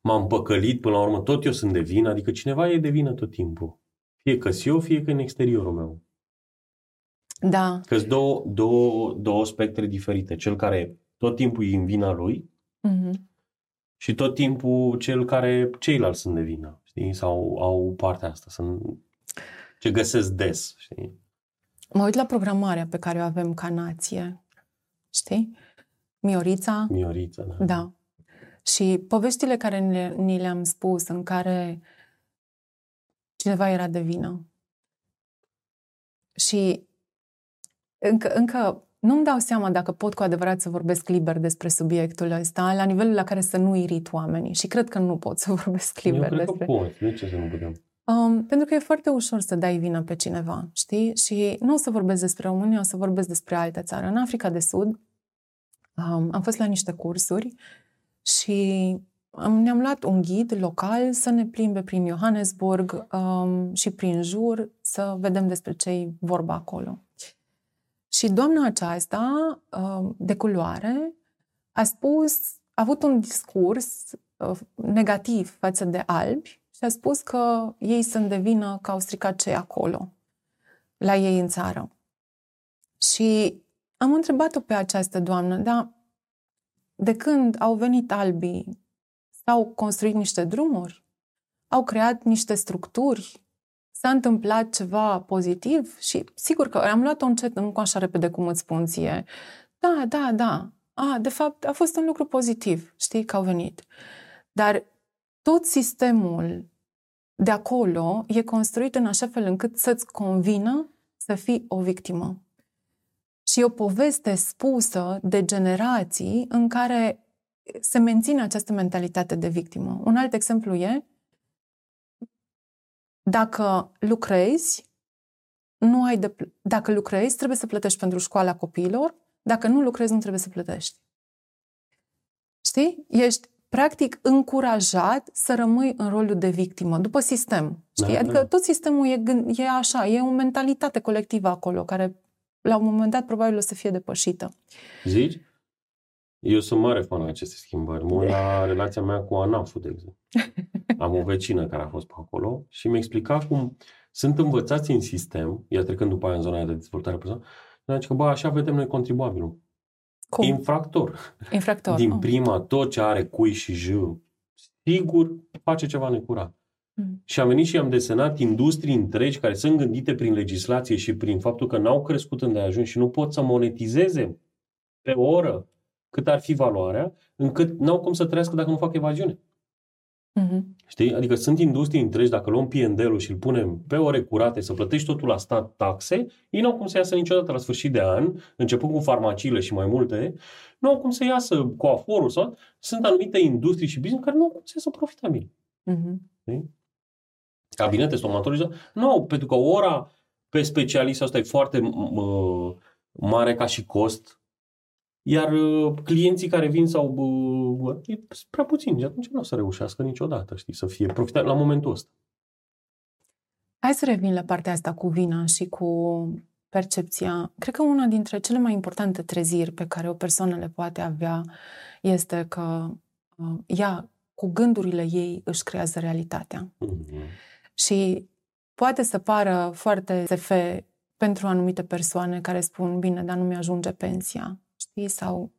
m-am păcălit, până la urmă tot eu sunt de vină, adică cineva e de vină tot timpul. Fie că eu, fie că în exteriorul meu. Da. că sunt două, două, două spectre diferite. Cel care tot timpul e în vina lui mm-hmm. și tot timpul cel care ceilalți sunt de vină. Știi? Sau au partea asta. Sunt ce găsesc des. Știi? Mă uit la programarea pe care o avem ca nație. Știi? Miorița. Miorița, da. Da. Și poveștile care ni le-am spus, în care cineva era de vină. Și încă, încă nu-mi dau seama dacă pot cu adevărat să vorbesc liber despre subiectul ăsta, la nivelul la care să nu irit oamenii. Și cred că nu pot să vorbesc liber Eu cred despre... că poți. De ce să nu putem? Um, pentru că e foarte ușor să dai vină pe cineva, știi? Și nu o să vorbesc despre România, o să vorbesc despre alte țară. În Africa de Sud um, am fost la niște cursuri și am, ne-am luat un ghid local să ne plimbe prin Johannesburg um, și prin jur să vedem despre ce vorba acolo. Și doamna aceasta, um, de culoare, a spus, a avut un discurs uh, negativ față de albi și a spus că ei sunt de vină că au stricat ce acolo, la ei în țară. Și am întrebat-o pe această doamnă, dar de când au venit albii, s-au construit niște drumuri, au creat niște structuri, s-a întâmplat ceva pozitiv și sigur că am luat-o încet, nu cu așa repede cum îți spun ție. Da, da, da. A, de fapt, a fost un lucru pozitiv, știi, că au venit. Dar tot sistemul de acolo e construit în așa fel încât să-ți convină să fii o victimă. Și e o poveste spusă de generații în care se menține această mentalitate de victimă. Un alt exemplu e dacă lucrezi, nu ai de, dacă lucrezi, trebuie să plătești pentru școala copiilor, dacă nu lucrezi, nu trebuie să plătești. Știi? Ești practic încurajat să rămâi în rolul de victimă, după sistem. Știi? Da, adică da. tot sistemul e, e așa, e o mentalitate colectivă acolo, care la un moment dat probabil o să fie depășită. Zici? Eu sunt mare fan al acestei schimbări. Mă la relația mea cu ANAF, de exemplu. Am o vecină care a fost pe acolo și mi-a explicat cum sunt învățați în sistem, iar trecând după aia în zona de dezvoltare personală, deci că, bă, așa vedem noi contribuabilul. Cum? Infractor. Infractor. Din oh. prima, tot ce are cui și j, sigur face ceva necurat. Mm. Și am venit și am desenat industrii întregi care sunt gândite prin legislație și prin faptul că n-au crescut îndeajuns și nu pot să monetizeze pe oră cât ar fi valoarea, încât n-au cum să trăiască dacă nu fac evaziune. Mm-hmm. Știi? Adică sunt industrii întregi, dacă luăm PND-ul și îl punem pe ore curate să plătești totul la stat taxe, ei nu au cum să iasă niciodată la sfârșit de an, începând cu farmaciile și mai multe, nu au cum să iasă cu aforul sau sunt anumite industrii și business care nu au cum să iasă profitabili. Mm-hmm. Cabinete stomatologice nu au, pentru că ora pe specialist asta e foarte m- mare ca și cost iar uh, clienții care vin sau uh, e prea puțin și atunci nu o să reușească niciodată, știi, să fie profitat la momentul ăsta. Hai să revin la partea asta cu vina și cu percepția. Cred că una dintre cele mai importante treziri pe care o persoană le poate avea este că uh, ea, cu gândurile ei, își creează realitatea. Mm-hmm. Și poate să pară foarte SF pentru anumite persoane care spun, bine, dar nu mi-ajunge pensia știi? Sau,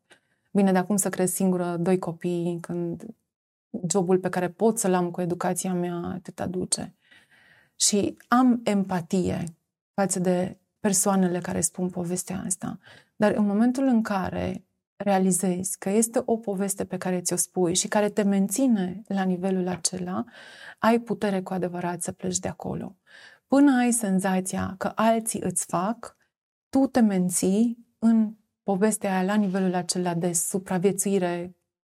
bine, de acum să cresc singură doi copii când jobul pe care pot să-l am cu educația mea atât aduce. Și am empatie față de persoanele care spun povestea asta. Dar în momentul în care realizezi că este o poveste pe care ți-o spui și care te menține la nivelul acela, ai putere cu adevărat să pleci de acolo. Până ai senzația că alții îți fac, tu te menții în povestea aia la nivelul acela de supraviețuire,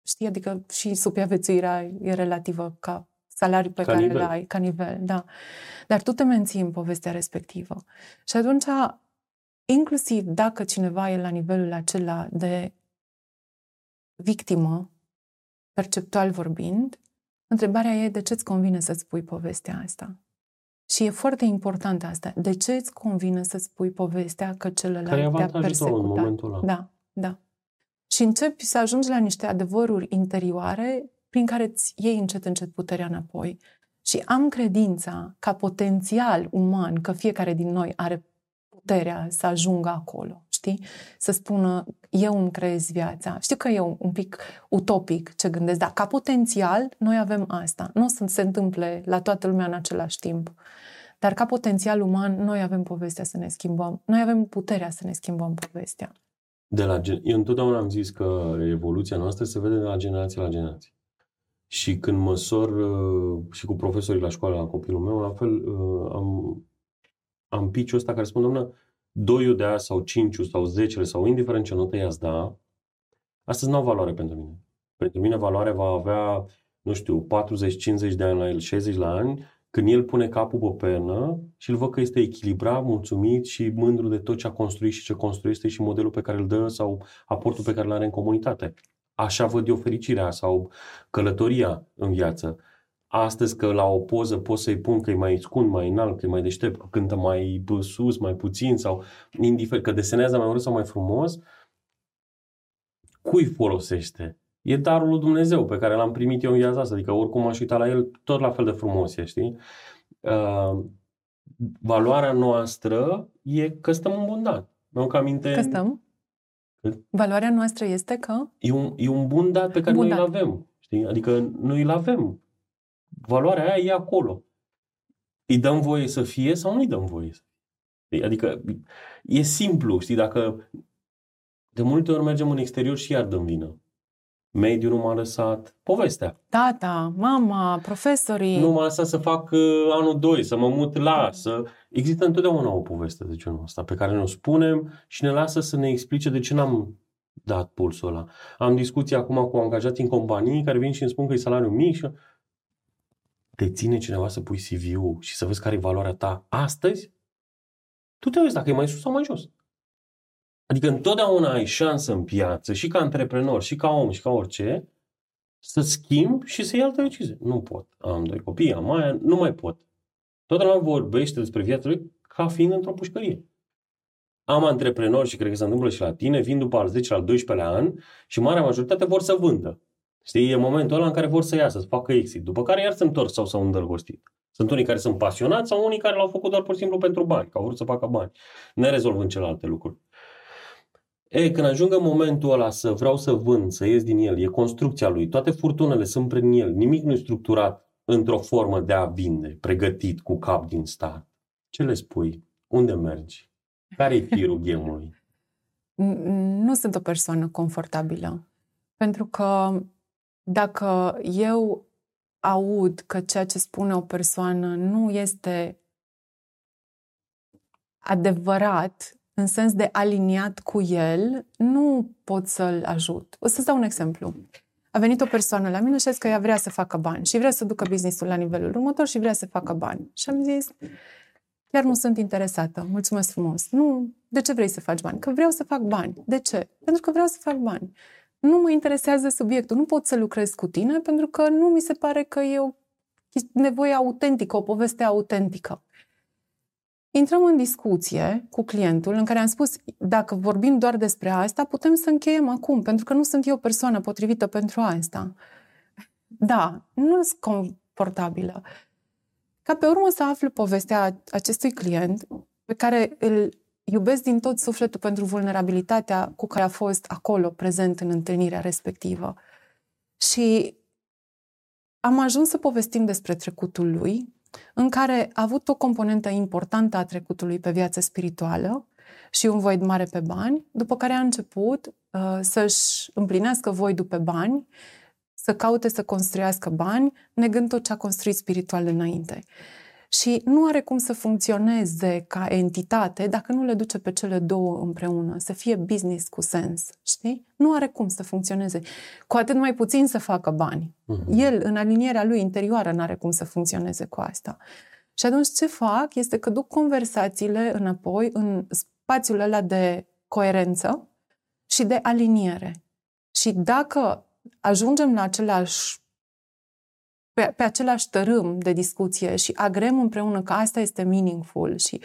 știi, adică și supraviețuirea e relativă ca salariul pe ca care îl ai, ca nivel, da. Dar tu te menții în povestea respectivă. Și atunci, inclusiv dacă cineva e la nivelul acela de victimă, perceptual vorbind, întrebarea e de ce îți convine să spui povestea asta? Și e foarte important asta. De ce îți convine să spui povestea că celălalt te-a persecutat? în momentul ăla? Da, da. Și începi să ajungi la niște adevăruri interioare prin care îți iei încet, încet puterea înapoi. Și am credința ca potențial uman că fiecare din noi are puterea să ajungă acolo, știi? Să spună, eu îmi creez viața. Știu că e un, un pic utopic ce gândesc, dar ca potențial noi avem asta. Nu o să se întâmple la toată lumea în același timp. Dar ca potențial uman, noi avem povestea să ne schimbăm. Noi avem puterea să ne schimbăm povestea. De la, eu întotdeauna am zis că evoluția noastră se vede de la generație la generație. Și când măsor uh, și cu profesorii la școală, la copilul meu, la fel uh, am, am piciul ăsta care spune, doamnă, doiul de azi sau cinciul sau zecele sau indiferent ce notă i-ați da, astăzi nu au valoare pentru mine. Pentru mine valoare va avea, nu știu, 40-50 de ani la el, 60 la ani, când el pune capul pe pernă și îl văd că este echilibrat, mulțumit și mândru de tot ce a construit și ce construiește și modelul pe care îl dă sau aportul pe care îl are în comunitate. Așa văd eu fericirea sau călătoria în viață. Astăzi că la o poză pot să-i pun că e mai scund, mai înalt, că e mai deștept, că cântă mai sus, mai puțin sau indiferent, că desenează mai urât sau mai frumos, cui folosește? E darul lui Dumnezeu pe care l-am primit eu în viața asta, adică oricum aș uita la el, tot la fel de frumos e, știi? Uh, valoarea noastră e că stăm în bundat. Mi-am aminte... Că stăm? Valoarea noastră este că? E un, e un bun dat pe care bun noi dat. îl avem. Știi? Adică noi îl avem. Valoarea aia e acolo. Îi dăm voie să fie sau nu îi dăm voie să fie? Adică e simplu, știi, dacă de multe ori mergem în exterior și iar dăm vină. Mediul nu m-a lăsat. Povestea. Tata, mama, profesorii. Nu m-a lăsat să fac uh, anul 2, să mă mut la, să... Există întotdeauna o poveste de genul ăsta pe care ne-o spunem și ne lasă să ne explice de ce n-am dat pulsul ăla. Am discuții acum cu angajați în companii care vin și îmi spun că e salariu mic și te ține cineva să pui CV-ul și să vezi care e valoarea ta astăzi, tu te uiți dacă e mai sus sau mai jos. Adică întotdeauna ai șansă în piață, și ca antreprenor, și ca om, și ca orice, să schimb și să iei altă decizie. Nu pot. Am doi copii, am aia, nu mai pot. Totdeauna vorbește despre viața lui ca fiind într-o pușcărie. Am antreprenori și cred că se întâmplă și la tine, vin după al 10 al 12 an și marea majoritate vor să vândă. Știi, e momentul ăla în care vor să iasă, să facă exit, după care iar se întorc sau s-au îndrăgostit. Sunt unii care sunt pasionați sau unii care l-au făcut doar pur și simplu pentru bani, că au vrut să facă bani, ne rezolvând celelalte lucruri. E, când ajung în momentul ăla să vreau să vând, să ies din el, e construcția lui, toate furtunele sunt prin el, nimic nu e structurat într-o formă de a vinde, pregătit cu cap din start. Ce le spui? Unde mergi? Care e firul gemului? Nu sunt o persoană confortabilă. Pentru că dacă eu aud că ceea ce spune o persoană nu este adevărat în sens de aliniat cu el, nu pot să-l ajut. O să-ți dau un exemplu. A venit o persoană la mine și a zis că ea vrea să facă bani și vrea să ducă businessul la nivelul următor și vrea să facă bani. Și am zis, chiar nu sunt interesată, mulțumesc frumos. Nu, de ce vrei să faci bani? Că vreau să fac bani. De ce? Pentru că vreau să fac bani. Nu mă interesează subiectul, nu pot să lucrez cu tine pentru că nu mi se pare că e o nevoie autentică, o poveste autentică. Intrăm în discuție cu clientul în care am spus, dacă vorbim doar despre asta, putem să încheiem acum, pentru că nu sunt eu persoană potrivită pentru asta. Da, nu sunt confortabilă. Ca pe urmă să aflu povestea acestui client pe care îl iubesc din tot sufletul pentru vulnerabilitatea cu care a fost acolo, prezent în întâlnirea respectivă. Și am ajuns să povestim despre trecutul lui, în care a avut o componentă importantă a trecutului pe viață spirituală și un void mare pe bani, după care a început uh, să-și împlinească voidul pe bani, să caute să construiască bani, negând tot ce a construit spiritual înainte și nu are cum să funcționeze ca entitate dacă nu le duce pe cele două împreună, să fie business cu sens, știi? Nu are cum să funcționeze. Cu atât mai puțin să facă bani. Uh-huh. El, în alinierea lui interioară, nu are cum să funcționeze cu asta. Și atunci ce fac este că duc conversațiile înapoi în spațiul ăla de coerență și de aliniere. Și dacă ajungem la același pe, pe același tărâm de discuție și agrem împreună că asta este meaningful și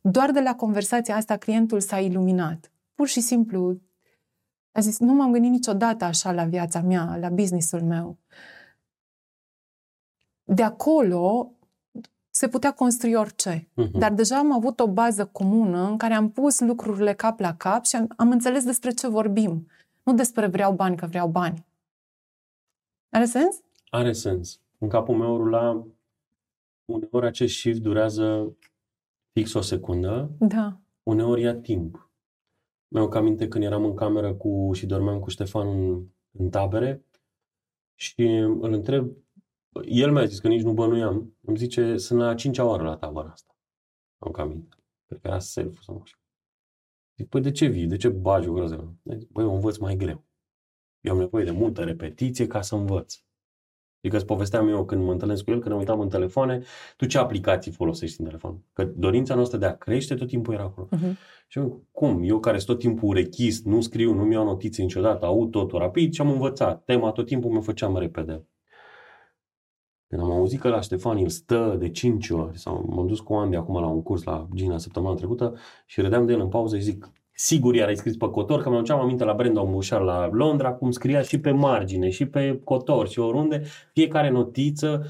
doar de la conversația asta clientul s-a iluminat. Pur și simplu a zis, nu m-am gândit niciodată așa la viața mea, la businessul meu. De acolo se putea construi orice. Uh-huh. Dar deja am avut o bază comună în care am pus lucrurile cap la cap și am, am înțeles despre ce vorbim. Nu despre vreau bani, că vreau bani. Are sens? Are sens în capul meu rula uneori acest shift durează fix o secundă, da. uneori ia timp. Mi-au aminte când eram în cameră cu și dormeam cu Ștefan în, în tabere și îl întreb, el mi-a zis că nici nu bănuiam, îmi zice, sunt la cincea oară la tabăra asta. Am cam aminte. Cred că era self sau așa. Zic, păi de ce vii? De ce bagi o grăză? Băi, eu învăț mai greu. Eu am nevoie de multă repetiție ca să învăț. Adică îți povesteam eu când mă întâlnesc cu el, când ne uitam în telefoane, tu ce aplicații folosești în telefon? Că dorința noastră de a crește tot timpul era acolo. Uh-huh. Și eu, cum? Eu care sunt tot timpul urechist, nu scriu, nu mi-au notițe niciodată, aud totul rapid și am învățat. Tema tot timpul mă făceam repede. Când am auzit că la Ștefan îl stă de 5 ori, sau m-am dus cu Andy acum la un curs la Gina săptămâna trecută și râdeam de el în pauză și zic, Sigur, iar ai scris pe cotor, că mi-am aminte la Brandon Bouchard la Londra, cum scria și pe margine, și pe cotor, și oriunde, fiecare notiță,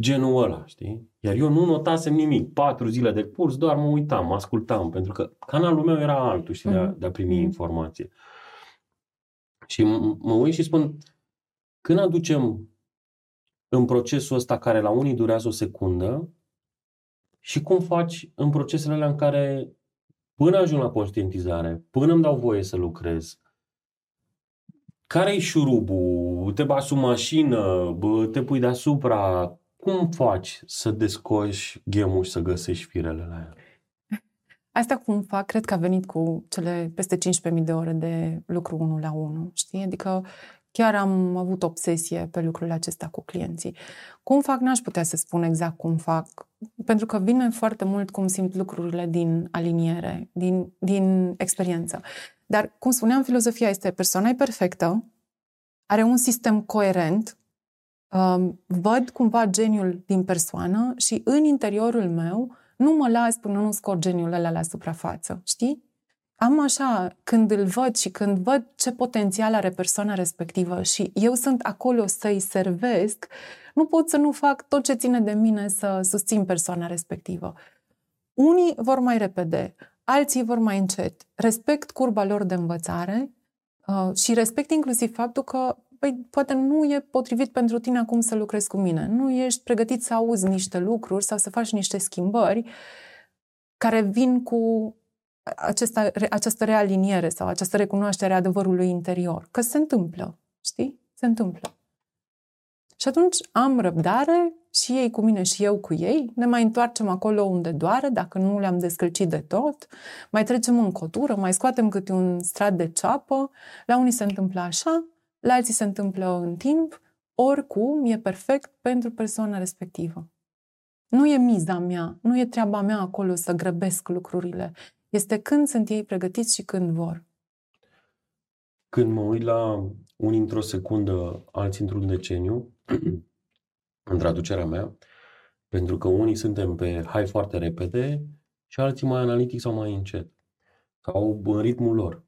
genul ăla, știi? Iar eu nu notasem nimic. Patru zile de curs, doar mă uitam, mă ascultam, pentru că canalul meu era altul, știi, de a, mhm. de a primi mm informație. Și mă uit și spun, când aducem în procesul ăsta care la unii durează o secundă și cum faci în procesele alea în care până ajung la conștientizare, până îmi dau voie să lucrez, care-i șurubul? Te bați în mașină, bă, te pui deasupra. Cum faci să descoși gemul și să găsești firele la el? Asta cum fac, cred că a venit cu cele peste 15.000 de ore de lucru unul la unul, știi? Adică chiar am avut obsesie pe lucrurile acestea cu clienții. Cum fac, n-aș putea să spun exact cum fac, pentru că vine foarte mult cum simt lucrurile din aliniere, din, din experiență. Dar, cum spuneam, filozofia este persoana e perfectă, are un sistem coerent, um, văd cumva geniul din persoană și în interiorul meu nu mă las până nu scot geniul ăla la suprafață, știi? Am așa, când îl văd și când văd ce potențial are persoana respectivă și eu sunt acolo să-i servesc, nu pot să nu fac tot ce ține de mine să susțin persoana respectivă. Unii vor mai repede, alții vor mai încet. Respect curba lor de învățare uh, și respect inclusiv faptul că păi, poate nu e potrivit pentru tine acum să lucrezi cu mine. Nu ești pregătit să auzi niște lucruri sau să faci niște schimbări care vin cu acesta, această realiniere sau această recunoaștere a adevărului interior. Că se întâmplă, știi? Se întâmplă. Și atunci am răbdare și ei cu mine și eu cu ei, ne mai întoarcem acolo unde doare, dacă nu le-am descălcit de tot, mai trecem în cotură, mai scoatem câte un strat de ceapă, la unii se întâmplă așa, la alții se întâmplă în timp, oricum e perfect pentru persoana respectivă. Nu e miza mea, nu e treaba mea acolo să grăbesc lucrurile. Este când sunt ei pregătiți și când vor. Când mă uit la unii într-o secundă, alții într-un deceniu, în traducerea mea, pentru că unii suntem pe hai foarte repede și alții mai analitic sau mai încet, sau în ritmul lor.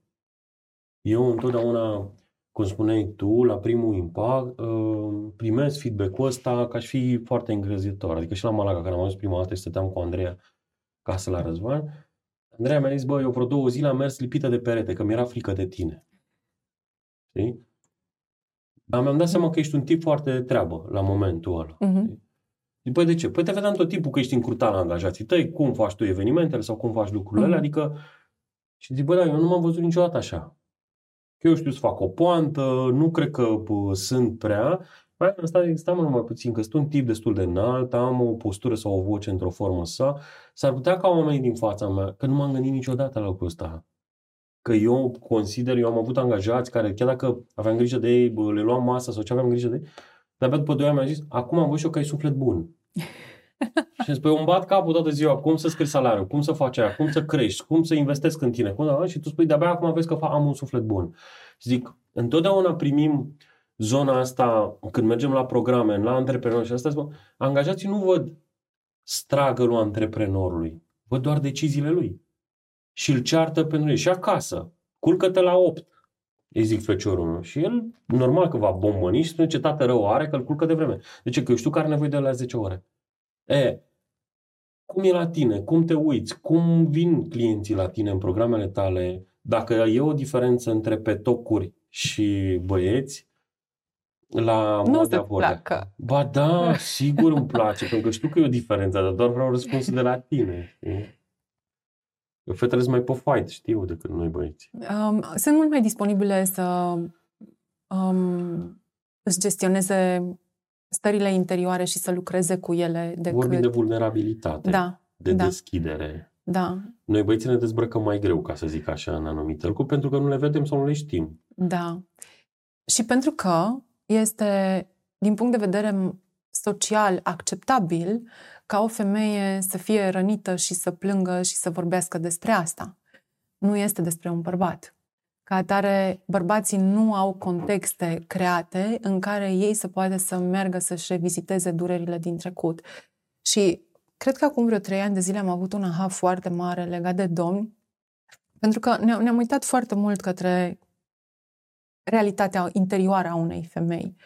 Eu întotdeauna, cum spuneai tu, la primul impact, uh, primesc feedback-ul ăsta ca și fi foarte încrezitor. Adică și la Malaga, când am ajuns prima dată și stăteam cu Andreea casă la Răzvan, Andreea mi-a zis, bă, eu vreo două zile am mers lipită de perete, că mi-era frică de tine. Știi? Dar mi-am dat seama că ești un tip foarte de treabă la momentul ăla. Uh-huh. Păi de ce? Păi te vedeam tot timpul că ești încurtat la angajații tăi, cum faci tu evenimentele sau cum faci lucrurile uh-huh. alea, adică și zic, bă, da, eu nu m-am văzut niciodată așa. Că eu știu să fac o poantă, nu cred că bă, sunt prea. Mai asta stai mă mai puțin, că sunt un tip destul de înalt, am o postură sau o voce într-o formă sa. S-ar putea ca oamenii din fața mea, că nu m-am gândit niciodată la lucrul ăsta că eu consider, eu am avut angajați care, chiar dacă aveam grijă de ei, bă, le luam masa sau ce aveam grijă de ei, dar după doi ani mi-a zis, acum am văzut și eu că ai suflet bun. și îmi spui, îmi bat capul toată ziua, cum să scrii salariul, cum să faci aia, cum să crești, cum să investesc în tine. Cum, da? Și tu spui, de-abia acum vezi că am un suflet bun. Și zic, întotdeauna primim zona asta, când mergem la programe, la antreprenori și asta, spun, angajații nu văd stragălul antreprenorului, văd doar deciziile lui și îl ceartă pentru el. Și acasă, culcă-te la 8, îi zic feciorul meu. Și el, normal că va bombăni și spune ce tată rău are, că îl culcă de vreme. De ce? Că eu știu că are nevoie de la 10 ore. E, cum e la tine? Cum te uiți? Cum vin clienții la tine în programele tale? Dacă e o diferență între petocuri și băieți, la nu se placă. Ba da, sigur îmi place, pentru că știu că e o diferență, dar doar vreau răspunsul de la tine. Știi? Fetele sunt mai pe fight, știu, decât noi băieți. Um, sunt mult mai disponibile să um, își gestioneze stările interioare și să lucreze cu ele decât... Vorbim de vulnerabilitate, da, de da. deschidere. Da. Noi băieții ne dezbrăcăm mai greu, ca să zic așa, în anumite lucruri, pentru că nu le vedem sau nu le știm. Da. Și pentru că este, din punct de vedere social acceptabil ca o femeie să fie rănită și să plângă și să vorbească despre asta. Nu este despre un bărbat. Ca atare, bărbații nu au contexte create în care ei să poată să meargă să-și reviziteze durerile din trecut. Și cred că acum vreo trei ani de zile am avut un aha foarte mare legat de domni, pentru că ne-am, ne uitat foarte mult către realitatea interioară a unei femei.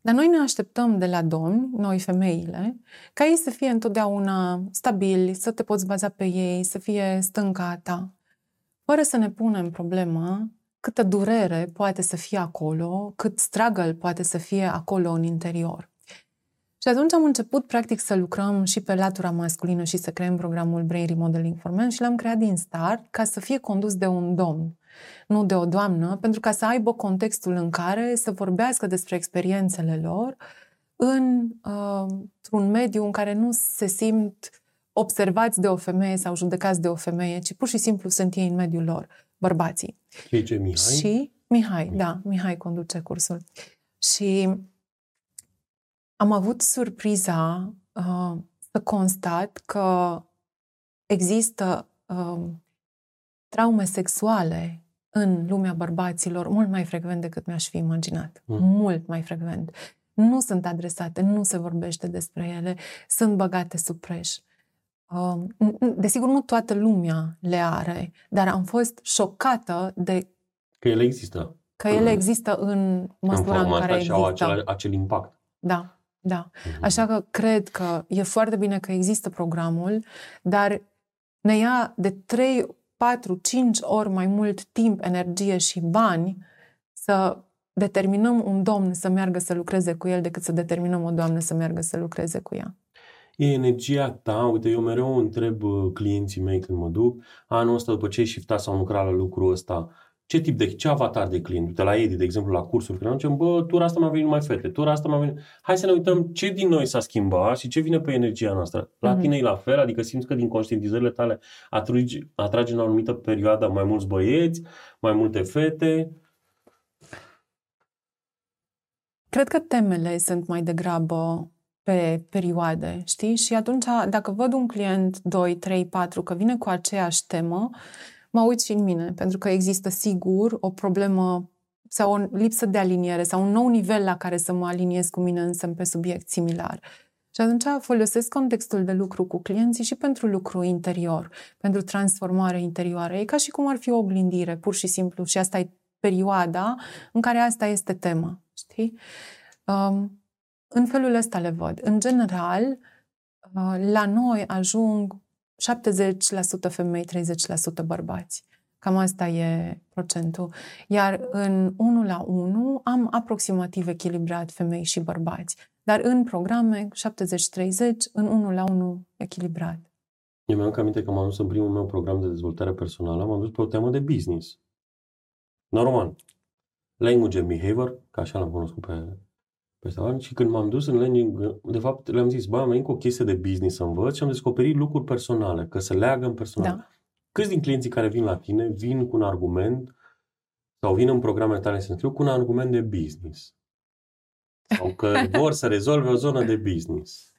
Dar noi ne așteptăm de la domni, noi femeile, ca ei să fie întotdeauna stabili, să te poți baza pe ei, să fie stânca ta, fără să ne punem problema câtă durere poate să fie acolo, cât struggle poate să fie acolo în interior. Și atunci am început, practic, să lucrăm și pe latura masculină și să creăm programul Brain Remodeling for Men și l-am creat din start ca să fie condus de un domn, nu de o doamnă, pentru ca să aibă contextul în care să vorbească despre experiențele lor în, uh, într-un mediu în care nu se simt observați de o femeie sau judecați de o femeie, ci pur și simplu sunt ei în mediul lor, bărbații. Și ce, Mihai? Și Mihai, da, Mihai conduce cursul. Și am avut surpriza uh, să constat că există uh, traume sexuale în lumea bărbaților mult mai frecvent decât mi-aș fi imaginat. Mm. Mult mai frecvent. Nu sunt adresate, nu se vorbește despre ele, sunt băgate sub preș. Uh, desigur, nu toată lumea le are, dar am fost șocată de... Că ele există. Că ele există în măsura în, în care există. Și au acel, acel impact. Da. Da. Uh-huh. Așa că cred că e foarte bine că există programul, dar ne ia de 3, 4, 5 ori mai mult timp, energie și bani să determinăm un domn să meargă să lucreze cu el decât să determinăm o doamnă să meargă să lucreze cu ea. E energia ta, uite, eu mereu întreb uh, clienții mei când mă duc, anul ăsta după ce ai shiftat sau lucrat la lucrul ăsta, ce tip de, ce avatar de client? Uite, la Edi, de exemplu, la cursuri, când zicem, bă, tura asta m-a venit numai fete, tura asta m-a venit... Hai să ne uităm ce din noi s-a schimbat și ce vine pe energia noastră. La mm-hmm. tine e la fel? Adică simți că din conștientizările tale atragi, atrage în o anumită perioadă mai mulți băieți, mai multe fete? Cred că temele sunt mai degrabă pe perioade, știi? Și atunci, dacă văd un client 2, 3, 4 că vine cu aceeași temă, mă uit și în mine, pentru că există sigur o problemă sau o lipsă de aliniere sau un nou nivel la care să mă aliniez cu mine însă pe subiect similar. Și atunci folosesc contextul de lucru cu clienții și pentru lucru interior, pentru transformare interioară. E ca și cum ar fi o oglindire, pur și simplu. Și asta e perioada în care asta este tema, știi? Um, în felul ăsta le văd. În general, uh, la noi ajung 70% femei, 30% bărbați. Cam asta e procentul. Iar în 1 la 1 am aproximativ echilibrat femei și bărbați. Dar în programe 70-30, în 1 la 1 echilibrat. Eu mi-am aminte că m-am dus în primul meu program de dezvoltare personală, m-am dus pe o temă de business. Normal. Language and behavior, ca așa l-am cunoscut pe pe salon și când m-am dus în landing, de fapt le-am zis, bă, am venit cu o chestie de business să învăț și am descoperit lucruri personale, că se leagă în personal. Da. Câți din clienții care vin la tine vin cu un argument sau vin în programele tale să înscriu cu un argument de business? Sau că vor să rezolve o zonă de business?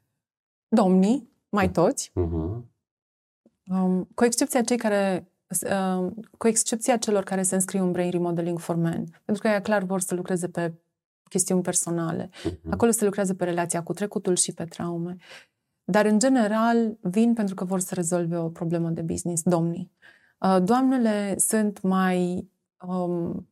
Domnii, mai toți, uh-huh. um, cu excepția cei care uh, cu excepția celor care se înscriu în Brain Remodeling for Men, pentru că ei clar vor să lucreze pe chestiuni personale. Uh-huh. Acolo se lucrează pe relația cu trecutul și pe traume. Dar, în general, vin pentru că vor să rezolve o problemă de business, domnii. Uh, doamnele sunt mai um,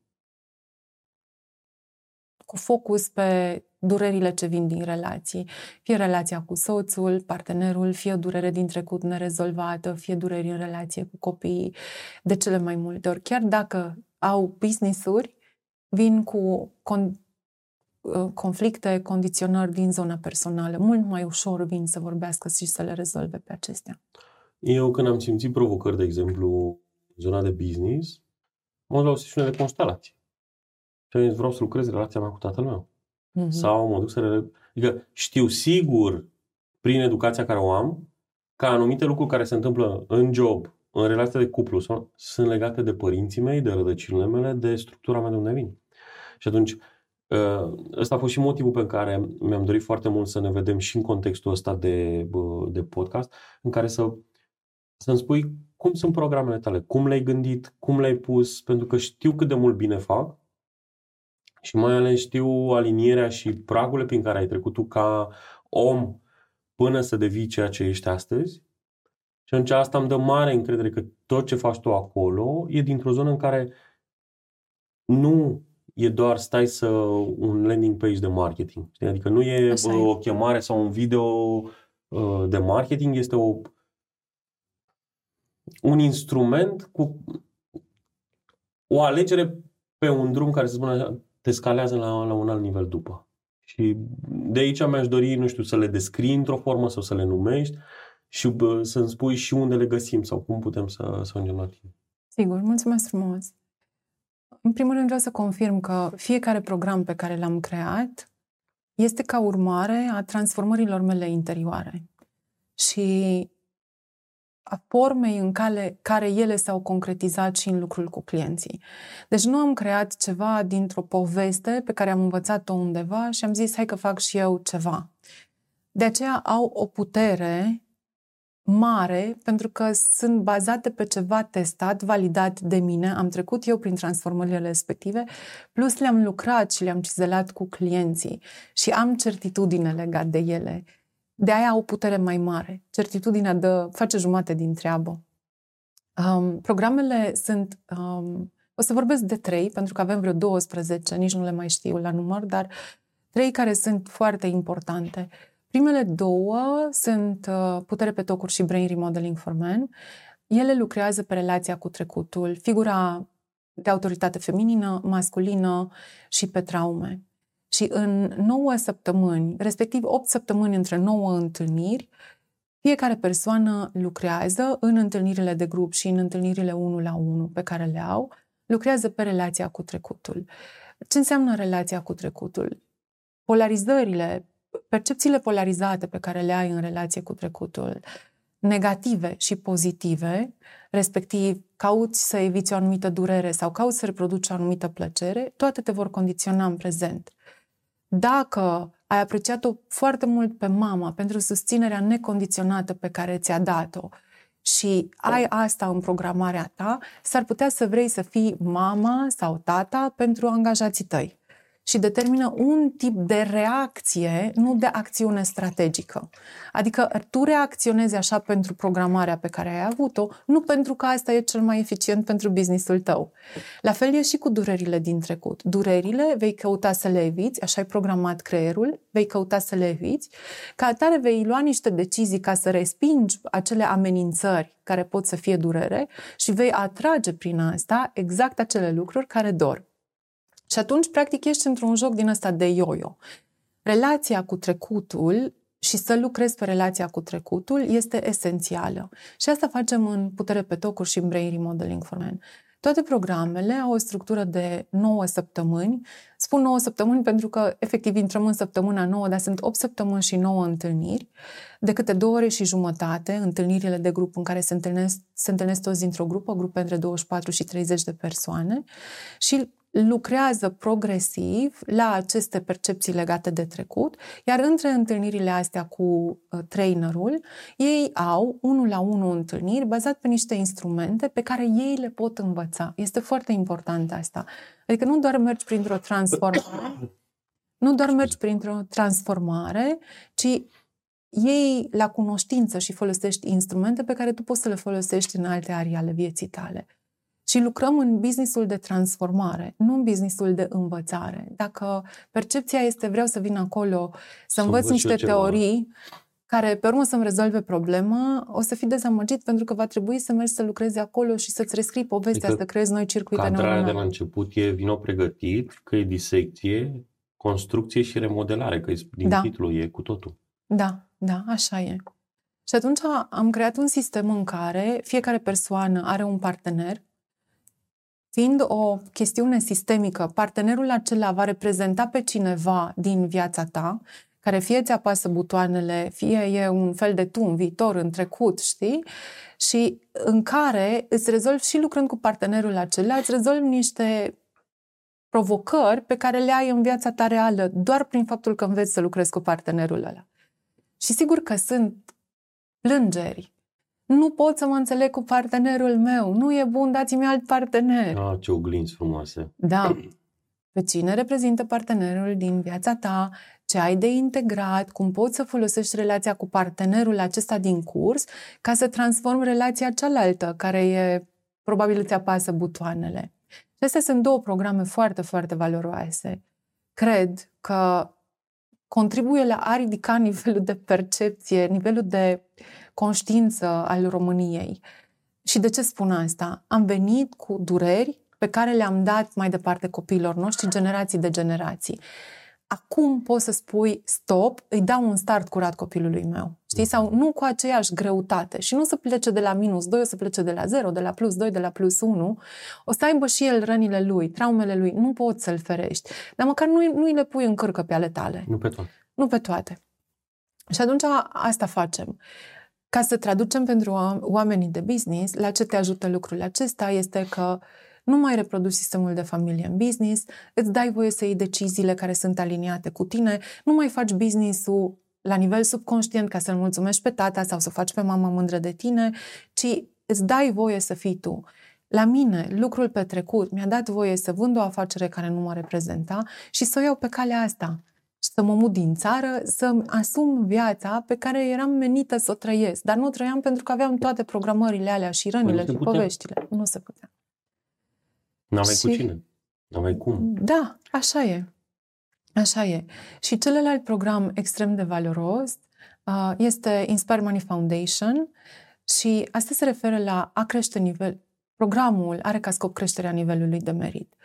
cu focus pe durerile ce vin din relații. Fie relația cu soțul, partenerul, fie durere din trecut nerezolvată, fie dureri în relație cu copiii. De cele mai multe ori, chiar dacă au business-uri, vin cu con- Uh, conflicte, condiționări din zona personală. Mult mai ușor vin să vorbească și să le rezolve pe acestea. Eu când am simțit provocări, de exemplu, în zona de business, mă la o sesiune de constelație. Și am zis, vreau să lucrez relația mea cu tatăl meu. Mm-hmm. Sau mă duc să... Re... Adică știu sigur, prin educația care o am, că anumite lucruri care se întâmplă în job, în relația de cuplu, sau, sunt legate de părinții mei, de rădăcinile mele, de structura mea de unde vin. Și atunci, Ă, ăsta a fost și motivul pe care mi-am dorit foarte mult să ne vedem și în contextul ăsta de, de podcast, în care să, să-mi spui cum sunt programele tale, cum le-ai gândit, cum le-ai pus, pentru că știu cât de mult bine fac și mai ales știu alinierea și pragurile prin care ai trecut tu ca om până să devii ceea ce ești astăzi. Și atunci asta îmi dă mare încredere că tot ce faci tu acolo e dintr-o zonă în care nu e doar stai să un landing page de marketing. Adică nu e Așa o e. chemare sau un video uh, de marketing, este o, un instrument cu o alegere pe un drum care, să spun așa, te scalează la, la un alt nivel după. Și de aici mi-aș dori, nu știu, să le descrii într-o formă sau să le numești și bă, să-mi spui și unde le găsim sau cum putem să, să ajungem la tine. Sigur, mulțumesc frumos. În primul rând vreau să confirm că fiecare program pe care l-am creat este ca urmare a transformărilor mele interioare și a formei în care, care ele s-au concretizat și în lucrul cu clienții. Deci nu am creat ceva dintr-o poveste pe care am învățat-o undeva și am zis hai că fac și eu ceva. De aceea au o putere mare pentru că sunt bazate pe ceva testat, validat de mine, am trecut eu prin transformările respective, plus le-am lucrat și le-am cizelat cu clienții și am certitudine legat de ele. De aia au putere mai mare. Certitudinea de face jumate din treabă. Um, programele sunt... Um, o să vorbesc de trei, pentru că avem vreo 12, nici nu le mai știu la număr, dar trei care sunt foarte importante. Primele două sunt uh, Putere pe tocuri și Brain Remodeling for Men. Ele lucrează pe relația cu trecutul, figura de autoritate feminină, masculină și pe traume. Și în 9 săptămâni, respectiv 8 săptămâni între 9 întâlniri, fiecare persoană lucrează în întâlnirile de grup și în întâlnirile unul la unul pe care le au, lucrează pe relația cu trecutul. Ce înseamnă relația cu trecutul? Polarizările, percepțiile polarizate pe care le ai în relație cu trecutul, negative și pozitive, respectiv cauți să eviți o anumită durere sau cauți să reproduci o anumită plăcere, toate te vor condiționa în prezent. Dacă ai apreciat-o foarte mult pe mama pentru susținerea necondiționată pe care ți-a dat-o și ai asta în programarea ta, s-ar putea să vrei să fii mama sau tata pentru angajații tăi și determină un tip de reacție, nu de acțiune strategică. Adică tu reacționezi așa pentru programarea pe care ai avut-o, nu pentru că asta e cel mai eficient pentru businessul tău. La fel e și cu durerile din trecut. Durerile vei căuta să le eviți, așa ai programat creierul, vei căuta să le eviți, ca atare vei lua niște decizii ca să respingi acele amenințări care pot să fie durere și vei atrage prin asta exact acele lucruri care dor. Și atunci, practic, ești într-un joc din ăsta de yo-yo. Relația cu trecutul și să lucrezi pe relația cu trecutul este esențială. Și asta facem în Putere pe tocuri și în Brain Remodeling for Men. Toate programele au o structură de 9 săptămâni. Spun 9 săptămâni pentru că efectiv intrăm în săptămâna 9, dar sunt 8 săptămâni și 9 întâlniri, de câte 2 ore și jumătate, întâlnirile de grup în care se întâlnesc, se întâlnesc toți dintr-o grupă, grupe între 24 și 30 de persoane și lucrează progresiv la aceste percepții legate de trecut, iar între întâlnirile astea cu uh, trainerul, ei au unul la unul întâlniri bazat pe niște instrumente pe care ei le pot învăța. Este foarte important asta. Adică nu doar mergi printr-o transformare, nu doar mergi printr-o transformare, ci ei la cunoștință și folosești instrumente pe care tu poți să le folosești în alte arii ale vieții tale. Și lucrăm în businessul de transformare, nu în businessul de învățare. Dacă percepția este vreau să vin acolo să, învăț niște teorii care pe urmă să-mi rezolve problema, o să fii dezamăgit pentru că va trebui să mergi să lucrezi acolo și să-ți rescrii povestea, adică să creezi noi circuite neuronale. de la început e vino pregătit, că e disecție, construcție și remodelare, că din da. titlu e cu totul. Da, da, așa e. Și atunci am creat un sistem în care fiecare persoană are un partener Fiind o chestiune sistemică, partenerul acela va reprezenta pe cineva din viața ta, care fie ți apasă butoanele, fie e un fel de tu în viitor, în trecut, știi? Și în care îți rezolvi și lucrând cu partenerul acela, îți rezolvi niște provocări pe care le ai în viața ta reală, doar prin faptul că înveți să lucrezi cu partenerul ăla. Și sigur că sunt plângeri, nu pot să mă înțeleg cu partenerul meu, nu e bun, dați-mi alt partener. Ah, ce oglinzi frumoase. Da. Pe cine reprezintă partenerul din viața ta, ce ai de integrat, cum poți să folosești relația cu partenerul acesta din curs ca să transformi relația cealaltă, care e probabil îți apasă butoanele. Și astea sunt două programe foarte, foarte valoroase. Cred că contribuie la a ridica nivelul de percepție, nivelul de conștiință al României. Și de ce spun asta? Am venit cu dureri, pe care le-am dat mai departe copiilor noștri, generații de generații. Acum poți să spui stop, îi dau un start curat copilului meu. Știi? Sau nu cu aceeași greutate. Și nu să plece de la minus 2, o să plece de la 0, de la plus 2, de la plus 1. O să aibă și el rănile lui, traumele lui. Nu poți să-l ferești. Dar măcar nu, nu le pui în cârcă pe ale tale. Nu pe toate. Nu pe toate. Și atunci asta facem. Ca să traducem pentru oamenii de business, la ce te ajută lucrul acesta este că nu mai reproduci sistemul de familie în business, îți dai voie să iei deciziile care sunt aliniate cu tine, nu mai faci business-ul la nivel subconștient ca să-l mulțumești pe tata sau să faci pe mama mândră de tine, ci îți dai voie să fii tu. La mine, lucrul petrecut mi-a dat voie să vând o afacere care nu mă reprezenta și să o iau pe calea asta să mă mut din țară, să asum viața pe care eram menită să o trăiesc. Dar nu o trăiam pentru că aveam toate programările alea și rănile păi și putea. poveștile. Nu se putea. N-aveai și... cu cine. N-aveai cum. Da, așa e. Așa e. Și celălalt program extrem de valoros uh, este Inspire Money Foundation și asta se referă la a crește nivel... Programul are ca scop creșterea nivelului de merit.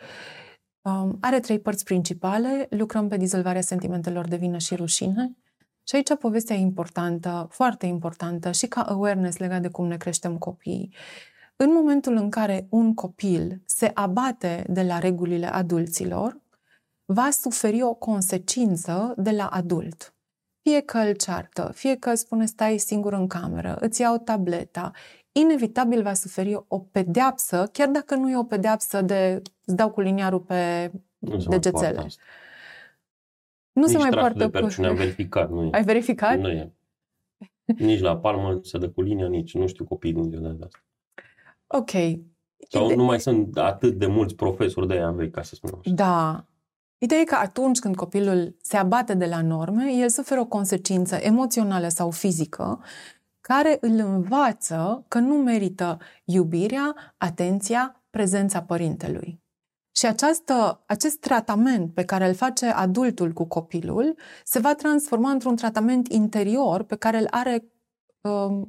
Um, are trei părți principale. Lucrăm pe dizolvarea sentimentelor de vină și rușine. Și aici povestea e importantă, foarte importantă și ca awareness legat de cum ne creștem copiii. În momentul în care un copil se abate de la regulile adulților, va suferi o consecință de la adult. Fie că îl ceartă, fie că spune stai singur în cameră, îți iau tableta, inevitabil va suferi o pedeapsă, chiar dacă nu e o pedeapsă de îți dau cu liniarul pe nu degețele. Nu Nici se mai poartă de cu... am verificat. Nu e. Ai verificat? Nu e. Nici la palmă se dă cu linia, nici nu știu copiii din ziua de asta. Ok. Sau Ide- nu mai sunt atât de mulți profesori de aia vechi, ca să spunem așa. Da. Ideea e că atunci când copilul se abate de la norme, el suferă o consecință emoțională sau fizică care îl învață că nu merită iubirea, atenția, prezența părintelui. Și această, acest tratament pe care îl face adultul cu copilul se va transforma într-un tratament interior pe care îl are uh,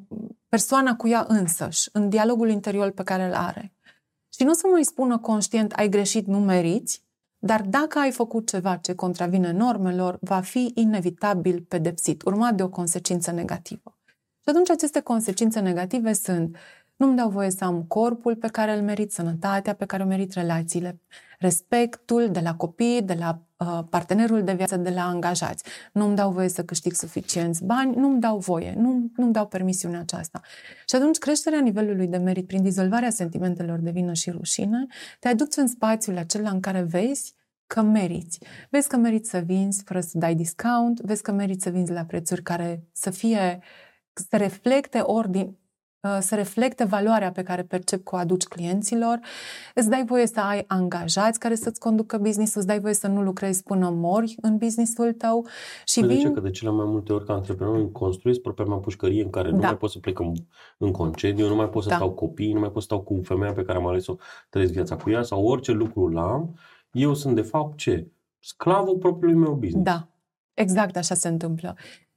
persoana cu ea însăși, în dialogul interior pe care îl are. Și nu să mai spună conștient, ai greșit, nu meriți, dar dacă ai făcut ceva ce contravine normelor, va fi inevitabil pedepsit, urmat de o consecință negativă. Și atunci aceste consecințe negative sunt nu-mi dau voie să am corpul pe care îl merit, sănătatea pe care o merit, relațiile, respectul de la copii, de la uh, partenerul de viață, de la angajați. Nu-mi dau voie să câștig suficienți bani, nu-mi dau voie, nu, nu-mi dau permisiunea aceasta. Și atunci creșterea nivelului de merit prin dizolvarea sentimentelor de vină și rușine te aduce în spațiul acela în care vezi că meriți. Vezi că meriți să vinzi fără să dai discount, vezi că meriți să vinzi la prețuri care să fie să reflecte ordine, uh, să reflecte valoarea pe care percep că o aduci clienților, îți dai voie să ai angajați care să-ți conducă business îți dai voie să nu lucrezi până mori în businessul tău. Și păi vin... de ce? Că de cele mai multe ori ca antreprenor îmi construiesc propria mea pușcărie în care da. nu mai pot să plec în, în concediu, nu mai pot să da. stau copii, nu mai pot să stau cu femeia pe care am ales-o trăiesc viața cu ea sau orice lucru la am, eu sunt de fapt ce? Sclavul propriului meu business. Da, exact așa se întâmplă.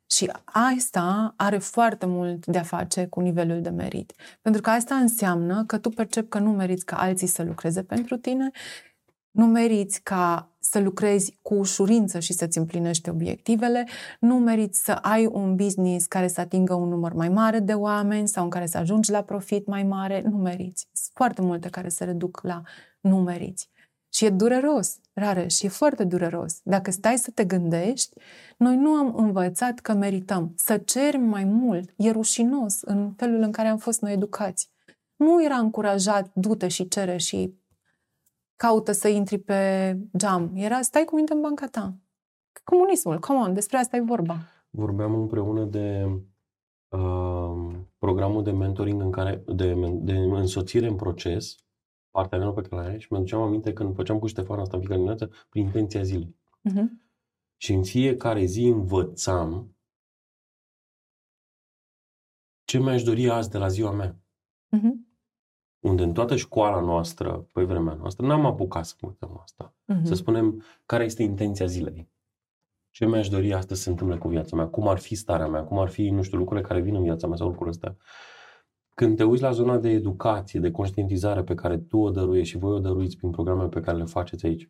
Și asta are foarte mult de a face cu nivelul de merit. Pentru că asta înseamnă că tu percepi că nu meriți ca alții să lucreze pentru tine, nu meriți ca să lucrezi cu ușurință și să-ți împlinești obiectivele, nu meriți să ai un business care să atingă un număr mai mare de oameni sau în care să ajungi la profit mai mare, nu meriți. Sunt foarte multe care se reduc la nu meriți. Și e dureros, rare, și e foarte dureros. Dacă stai să te gândești, noi nu am învățat că merităm. Să ceri mai mult e rușinos în felul în care am fost noi educați. Nu era încurajat, du-te și cere și caută să intri pe geam. Era, stai cu minte în banca ta. Comunismul, come on, despre asta e vorba. Vorbeam împreună de uh, programul de mentoring în care, de, de însoțire în proces, partenerul pe care l-ai și mi-aduceam aminte când făceam cu Ștefan asta în fiecare dimineață prin intenția zilei. Uh-huh. Și în fiecare zi învățam ce mi-aș dori azi de la ziua mea. Uh-huh. Unde în toată școala noastră, pe vremea noastră, n-am apucat să învățăm asta. Uh-huh. Să spunem care este intenția zilei. Ce mi-aș dori astăzi să se întâmple cu viața mea, cum ar fi starea mea, cum ar fi, nu știu, lucrurile care vin în viața mea sau lucrurile astea când te uiți la zona de educație, de conștientizare pe care tu o dăruiești și voi o dăruiți prin programele pe care le faceți aici,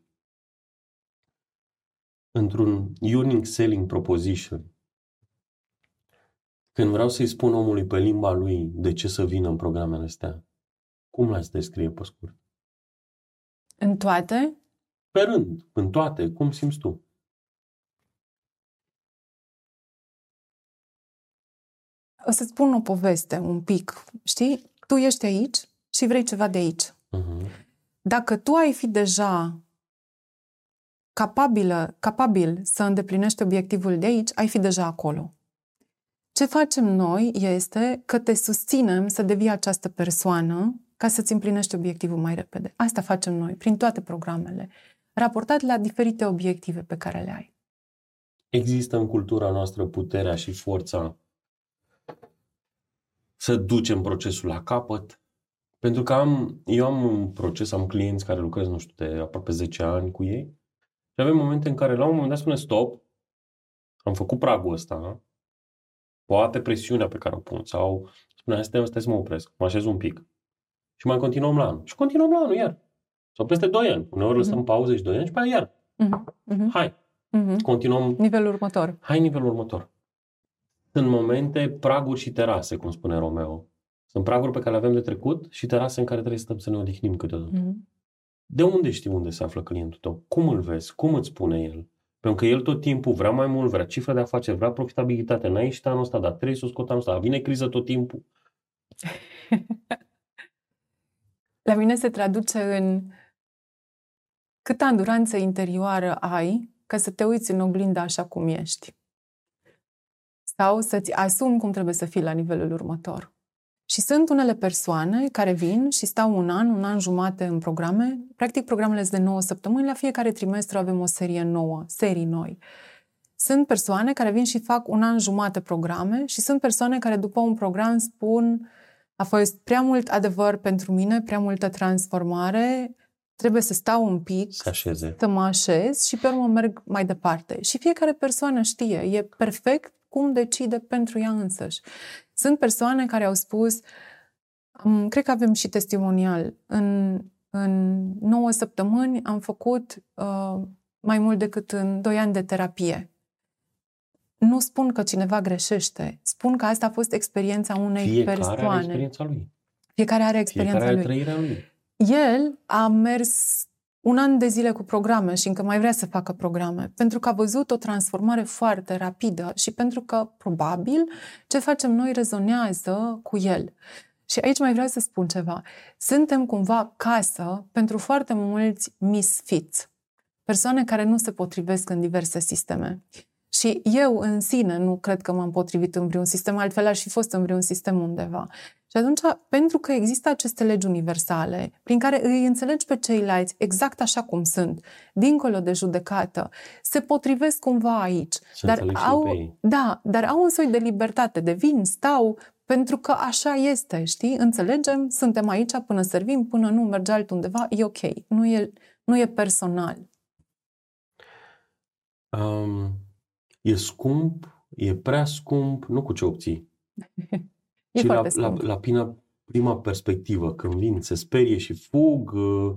într-un unique selling proposition, când vreau să-i spun omului pe limba lui de ce să vină în programele astea, cum l-ați descrie pe scurt? În toate? Pe rând, în toate, cum simți tu? Să-ți spun o poveste un pic. Știi? Tu ești aici și vrei ceva de aici. Uh-huh. Dacă tu ai fi deja capabilă, capabil să îndeplinești obiectivul de aici, ai fi deja acolo. Ce facem noi este că te susținem să devii această persoană ca să-ți împlinești obiectivul mai repede. Asta facem noi, prin toate programele, raportat la diferite obiective pe care le ai. Există în cultura noastră puterea și forța să ducem procesul la capăt? Pentru că am, eu am un proces, am clienți care lucrez, nu știu, de aproape 10 ani cu ei și avem momente în care la un moment dat spune stop, am făcut pragul ăsta, poate presiunea pe care o pun sau spune stai, stai să mă opresc, mă așez un pic și mai continuăm la anul. Și continuăm la anul iar. Sau peste 2 ani. Uneori mm-hmm. lăsăm pauze și 2 ani și pe aia iar. Mm-hmm. Hai. Mm-hmm. Continuăm. Nivelul următor. Hai nivelul următor. Sunt momente, praguri și terase, cum spune Romeo. Sunt praguri pe care le avem de trecut și terase în care trebuie să stăm să ne odihnim câteodată. Mm-hmm. De unde știi unde se află clientul tău? Cum îl vezi? Cum îți spune el? Pentru că el tot timpul vrea mai mult, vrea cifră de afaceri, vrea profitabilitate. N-ai ieșit anul ăsta, dar trebuie să o scot anul ăsta. Vine criză tot timpul. La mine se traduce în câtă anduranță interioară ai ca să te uiți în oglinda așa cum ești. Sau să-ți asumi cum trebuie să fii la nivelul următor. Și sunt unele persoane care vin și stau un an, un an jumate în programe. Practic, programele sunt de 9 săptămâni. La fiecare trimestru avem o serie nouă, serii noi. Sunt persoane care vin și fac un an jumate programe și sunt persoane care după un program spun a fost prea mult adevăr pentru mine, prea multă transformare, trebuie să stau un pic, să, așeze. să mă așez și pe urmă merg mai departe. Și fiecare persoană știe, e perfect cum decide pentru ea însăși. Sunt persoane care au spus, um, cred că avem și testimonial, în, în 9 săptămâni am făcut uh, mai mult decât în 2 ani de terapie. Nu spun că cineva greșește, spun că asta a fost experiența unei Fiecare persoane. Fiecare are experiența lui. Fiecare are experiența Fiecare lui. are trăirea lui. El a mers un an de zile cu programe și încă mai vrea să facă programe, pentru că a văzut o transformare foarte rapidă și pentru că, probabil, ce facem noi rezonează cu el. Și aici mai vreau să spun ceva. Suntem cumva casă pentru foarte mulți misfits, persoane care nu se potrivesc în diverse sisteme. Și eu în sine nu cred că m-am potrivit în vreun sistem, altfel aș fi fost în vreun sistem undeva. Și atunci, pentru că există aceste legi universale, prin care îi înțelegi pe ceilalți exact așa cum sunt, dincolo de judecată, se potrivesc cumva aici. Să dar au, da, dar au un soi de libertate, de vin, stau, pentru că așa este, știi? Înțelegem, suntem aici până servim, până nu merge altundeva, e ok. Nu e, nu e personal. Um, e scump, e prea scump, nu cu ce obții. E și foarte la, la, la prima, prima perspectivă, când vin, se sperie și fug, uh,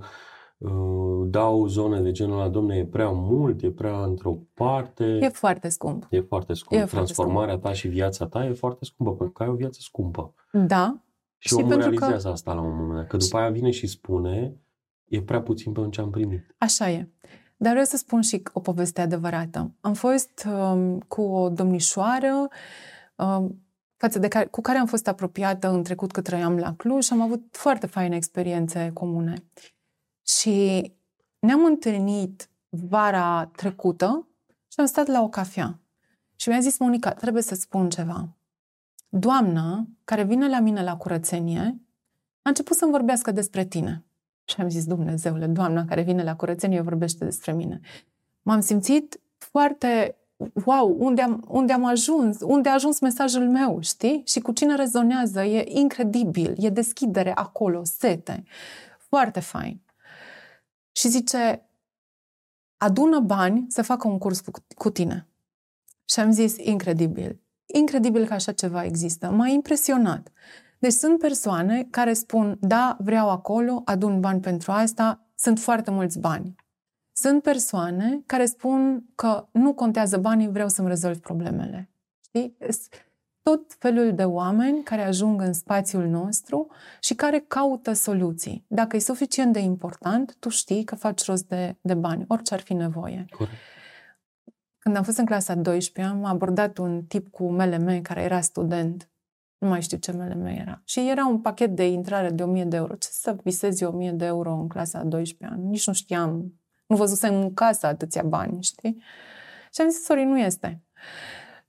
uh, dau zone de genul ăla, domne, e prea mult, e prea într-o parte. E foarte scump. E foarte scump. E Transformarea foarte ta și viața ta e foarte scumpă, pentru că ai o viață scumpă. Da. Și, Și omul pentru că- realizează asta la un moment dat, că după aia vine și spune, e prea puțin pe ce am primit. Așa e. Dar vreau să spun și o poveste adevărată. Am fost um, cu o domnișoară um, față de care, cu care am fost apropiată în trecut că trăiam la Cluj și am avut foarte faine experiențe comune. Și ne-am întâlnit vara trecută și am stat la o cafea. Și mi-a zis, Monica, trebuie să spun ceva. Doamna care vine la mine la curățenie a început să-mi vorbească despre tine. Și am zis, Dumnezeule, doamna care vine la curățenie vorbește despre mine. M-am simțit foarte, wow, unde am, unde am ajuns, unde a ajuns mesajul meu, știi? Și cu cine rezonează, e incredibil, e deschidere acolo, sete. Foarte fain. Și zice, adună bani să facă un curs cu, cu tine. Și am zis, incredibil. Incredibil că așa ceva există. M-a impresionat. Deci sunt persoane care spun, da, vreau acolo, adun bani pentru asta, sunt foarte mulți bani. Sunt persoane care spun că nu contează banii, vreau să-mi rezolv problemele. Știi? Tot felul de oameni care ajung în spațiul nostru și care caută soluții. Dacă e suficient de important, tu știi că faci rost de, de bani, orice ar fi nevoie. Corect. Când am fost în clasa 12, am abordat un tip cu MLM care era student. Nu mai știu ce MLM era. Și era un pachet de intrare de 1000 de euro. Ce să visezi 1000 de euro în clasa 12 ani? Nici nu știam. Nu văzusem în casă atâția bani, știi? Și am zis, sorry, nu este.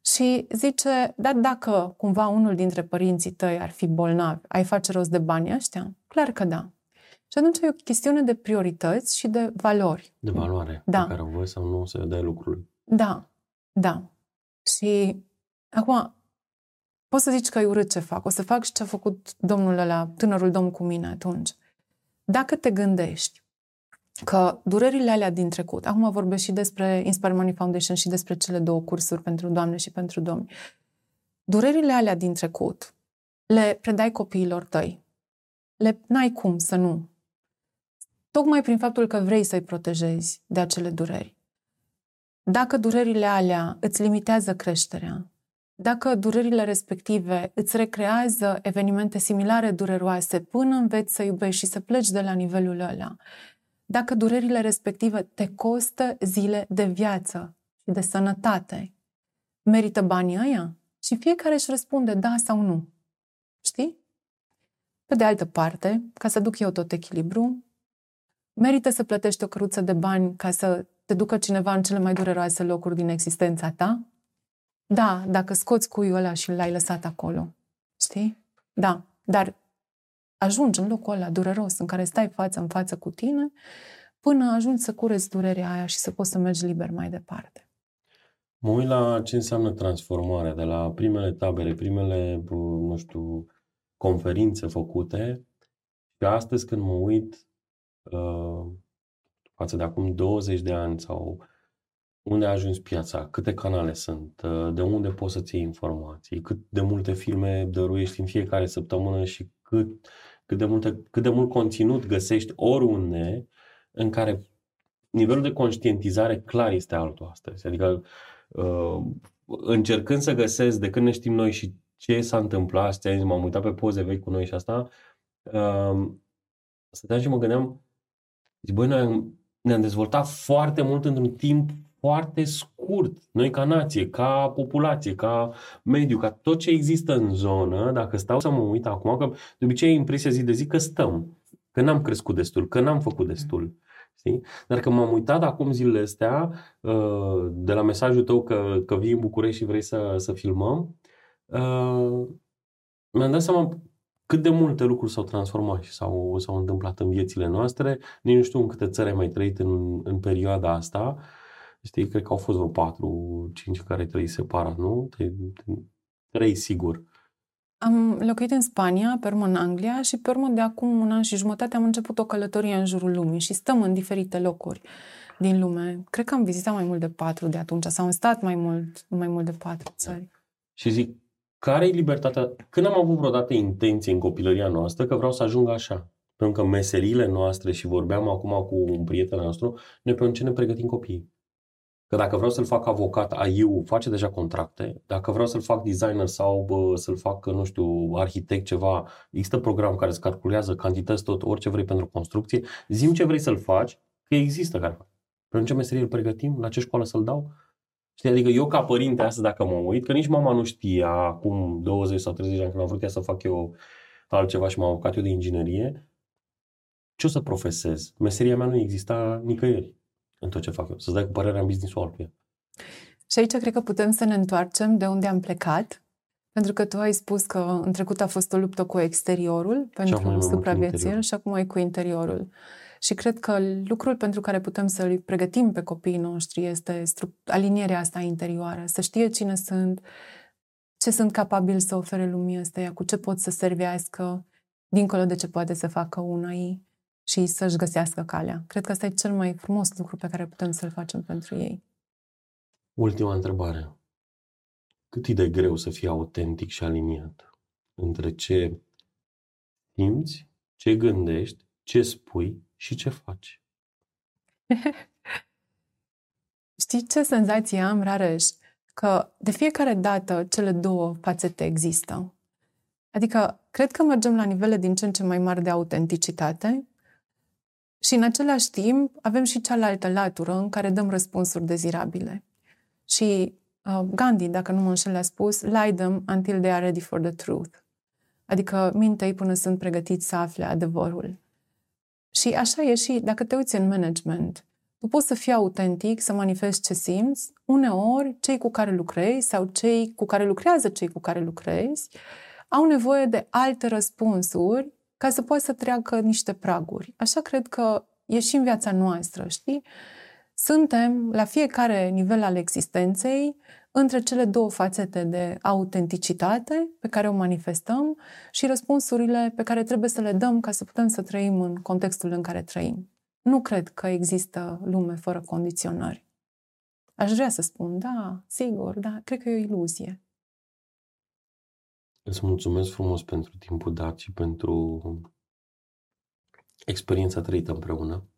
Și zice, dar dacă cumva unul dintre părinții tăi ar fi bolnav, ai face rost de bani ăștia? Clar că da. Și atunci e o chestiune de priorități și de valori. De valoare da. pe care o voi sau nu să dai lucrului. Da, da. Și acum, poți să zici că e urât ce fac. O să fac și ce a făcut domnul ăla, tânărul domn cu mine atunci. Dacă te gândești că durerile alea din trecut, acum vorbesc și despre Inspire Money Foundation și despre cele două cursuri pentru doamne și pentru domni, durerile alea din trecut le predai copiilor tăi. Le n-ai cum să nu. Tocmai prin faptul că vrei să-i protejezi de acele dureri. Dacă durerile alea îți limitează creșterea, dacă durerile respective îți recrează evenimente similare dureroase până înveți să iubești și să pleci de la nivelul ăla, dacă durerile respective te costă zile de viață și de sănătate, merită banii ăia? Și fiecare își răspunde da sau nu. Știi? Pe de altă parte, ca să duc eu tot echilibru, merită să plătești o căruță de bani ca să te ducă cineva în cele mai dureroase locuri din existența ta? Da, dacă scoți cuiul ăla și l-ai lăsat acolo. Știi? Da, dar ajungi în locul ăla dureros în care stai față în față cu tine până ajungi să cureți durerea aia și să poți să mergi liber mai departe. Mă uit la ce înseamnă transformarea, de la primele tabere, primele, nu știu, conferințe făcute și astăzi când mă uit uh, față de acum 20 de ani sau unde a ajuns piața, câte canale sunt, uh, de unde poți să-ți iei informații, cât de multe filme dăruiești în fiecare săptămână și cât, cât, de, multe, cât de mult conținut găsești oriunde în care nivelul de conștientizare clar este altul astăzi. Adică uh, încercând să găsesc de când ne știm noi și ce s-a întâmplat, ți m-am uitat pe poze vechi cu noi și asta, uh, stăteam și mă gândeam, zic, băi, noi am, ne-am dezvoltat foarte mult într-un timp foarte scurt. Noi ca nație, ca populație, ca mediu, ca tot ce există în zonă, dacă stau să mă uit acum, că de obicei ai impresia zi de zi că stăm, că n-am crescut destul, că n-am făcut destul. Știi? Dar că m-am uitat acum zilele astea uh, de la mesajul tău că, că vii în București și vrei să, să filmăm, uh, mi-am dat seama cât de multe lucruri s-au transformat și s-au, s-au întâmplat în viețile noastre. Nici nu știu în câte țări ai mai trăit în, în perioada asta. Știi, cred că au fost vreo patru, cinci care trăi separat, nu? Trei, sigur. Am locuit în Spania, pe urmă în Anglia și pe urmă de acum un an și jumătate am început o călătorie în jurul lumii și stăm în diferite locuri din lume. Cred că am vizitat mai mult de patru de atunci sau am stat mai mult, mai mult de patru țări. Și zic, care e libertatea? Când am avut vreodată intenție în copilăria noastră că vreau să ajung așa? Pentru că meserile noastre, și vorbeam acum cu un prieten nostru, noi pe ce ne pregătim copiii. Că dacă vreau să-l fac avocat, AIU face deja contracte. Dacă vreau să-l fac designer sau bă, să-l fac, nu știu, arhitect, ceva, există program care îți calculează cantități tot, orice vrei pentru construcție. Zim ce vrei să-l faci, că există care fac. Pentru ce meserie îl pregătim, la ce școală să-l dau. Știi, adică eu ca părinte astăzi dacă mă uit, că nici mama nu știa acum 20 sau 30 de ani când am vrut să fac eu altceva și m-am apucat eu de inginerie, ce o să profesez? Meseria mea nu exista nicăieri în tot ce fac eu. Să-ți dai cu părerea în business-ul altuia. Și aici cred că putem să ne întoarcem de unde am plecat, pentru că tu ai spus că în trecut a fost o luptă cu exteriorul pentru supraviețuire și acum e cu interiorul. Și cred că lucrul pentru care putem să-l pregătim pe copiii noștri este alinierea asta interioară, să știe cine sunt, ce sunt capabili să ofere lumii ăsteia, cu ce pot să servească, dincolo de ce poate să facă una ei și să-și găsească calea. Cred că asta e cel mai frumos lucru pe care putem să-l facem pentru ei. Ultima întrebare. Cât e de greu să fii autentic și aliniat între ce simți, ce gândești, ce spui și ce faci. Știi ce senzație am, Rareș? Că de fiecare dată cele două fațete există. Adică, cred că mergem la nivele din ce în ce mai mari de autenticitate și în același timp avem și cealaltă latură în care dăm răspunsuri dezirabile. Și uh, Gandhi, dacă nu mă înșel, a spus, lie them until they are ready for the truth. Adică minte până sunt pregătiți să afle adevărul. Și așa e și dacă te uiți în management. Tu poți să fii autentic, să manifesti ce simți. Uneori, cei cu care lucrezi sau cei cu care lucrează cei cu care lucrezi au nevoie de alte răspunsuri ca să poată să treacă niște praguri. Așa cred că e și în viața noastră, știi? Suntem la fiecare nivel al existenței între cele două fațete de autenticitate pe care o manifestăm și răspunsurile pe care trebuie să le dăm ca să putem să trăim în contextul în care trăim. Nu cred că există lume fără condiționări. Aș vrea să spun, da, sigur, da, cred că e o iluzie. Îți mulțumesc frumos pentru timpul dat și pentru experiența trăită împreună.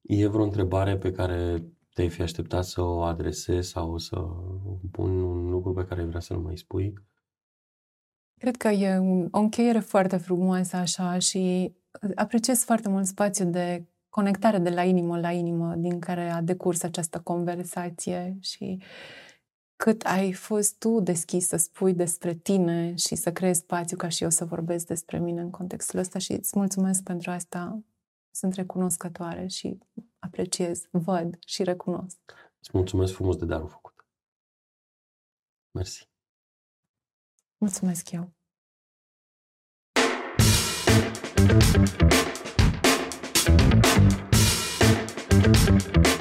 E vreo întrebare pe care te-ai fi așteptat să o adresezi sau să pun un lucru pe care vrea să-l mai spui? Cred că e o încheiere foarte frumoasă așa și apreciez foarte mult spațiul de conectare de la inimă la inimă din care a decurs această conversație și cât ai fost tu deschis să spui despre tine și să creezi spațiu ca și eu să vorbesc despre mine în contextul ăsta și îți mulțumesc pentru asta. Sunt recunoscătoare și apreciez, văd și recunosc. Îți mulțumesc frumos de darul făcut. Mersi. Mulțumesc eu. Thank you.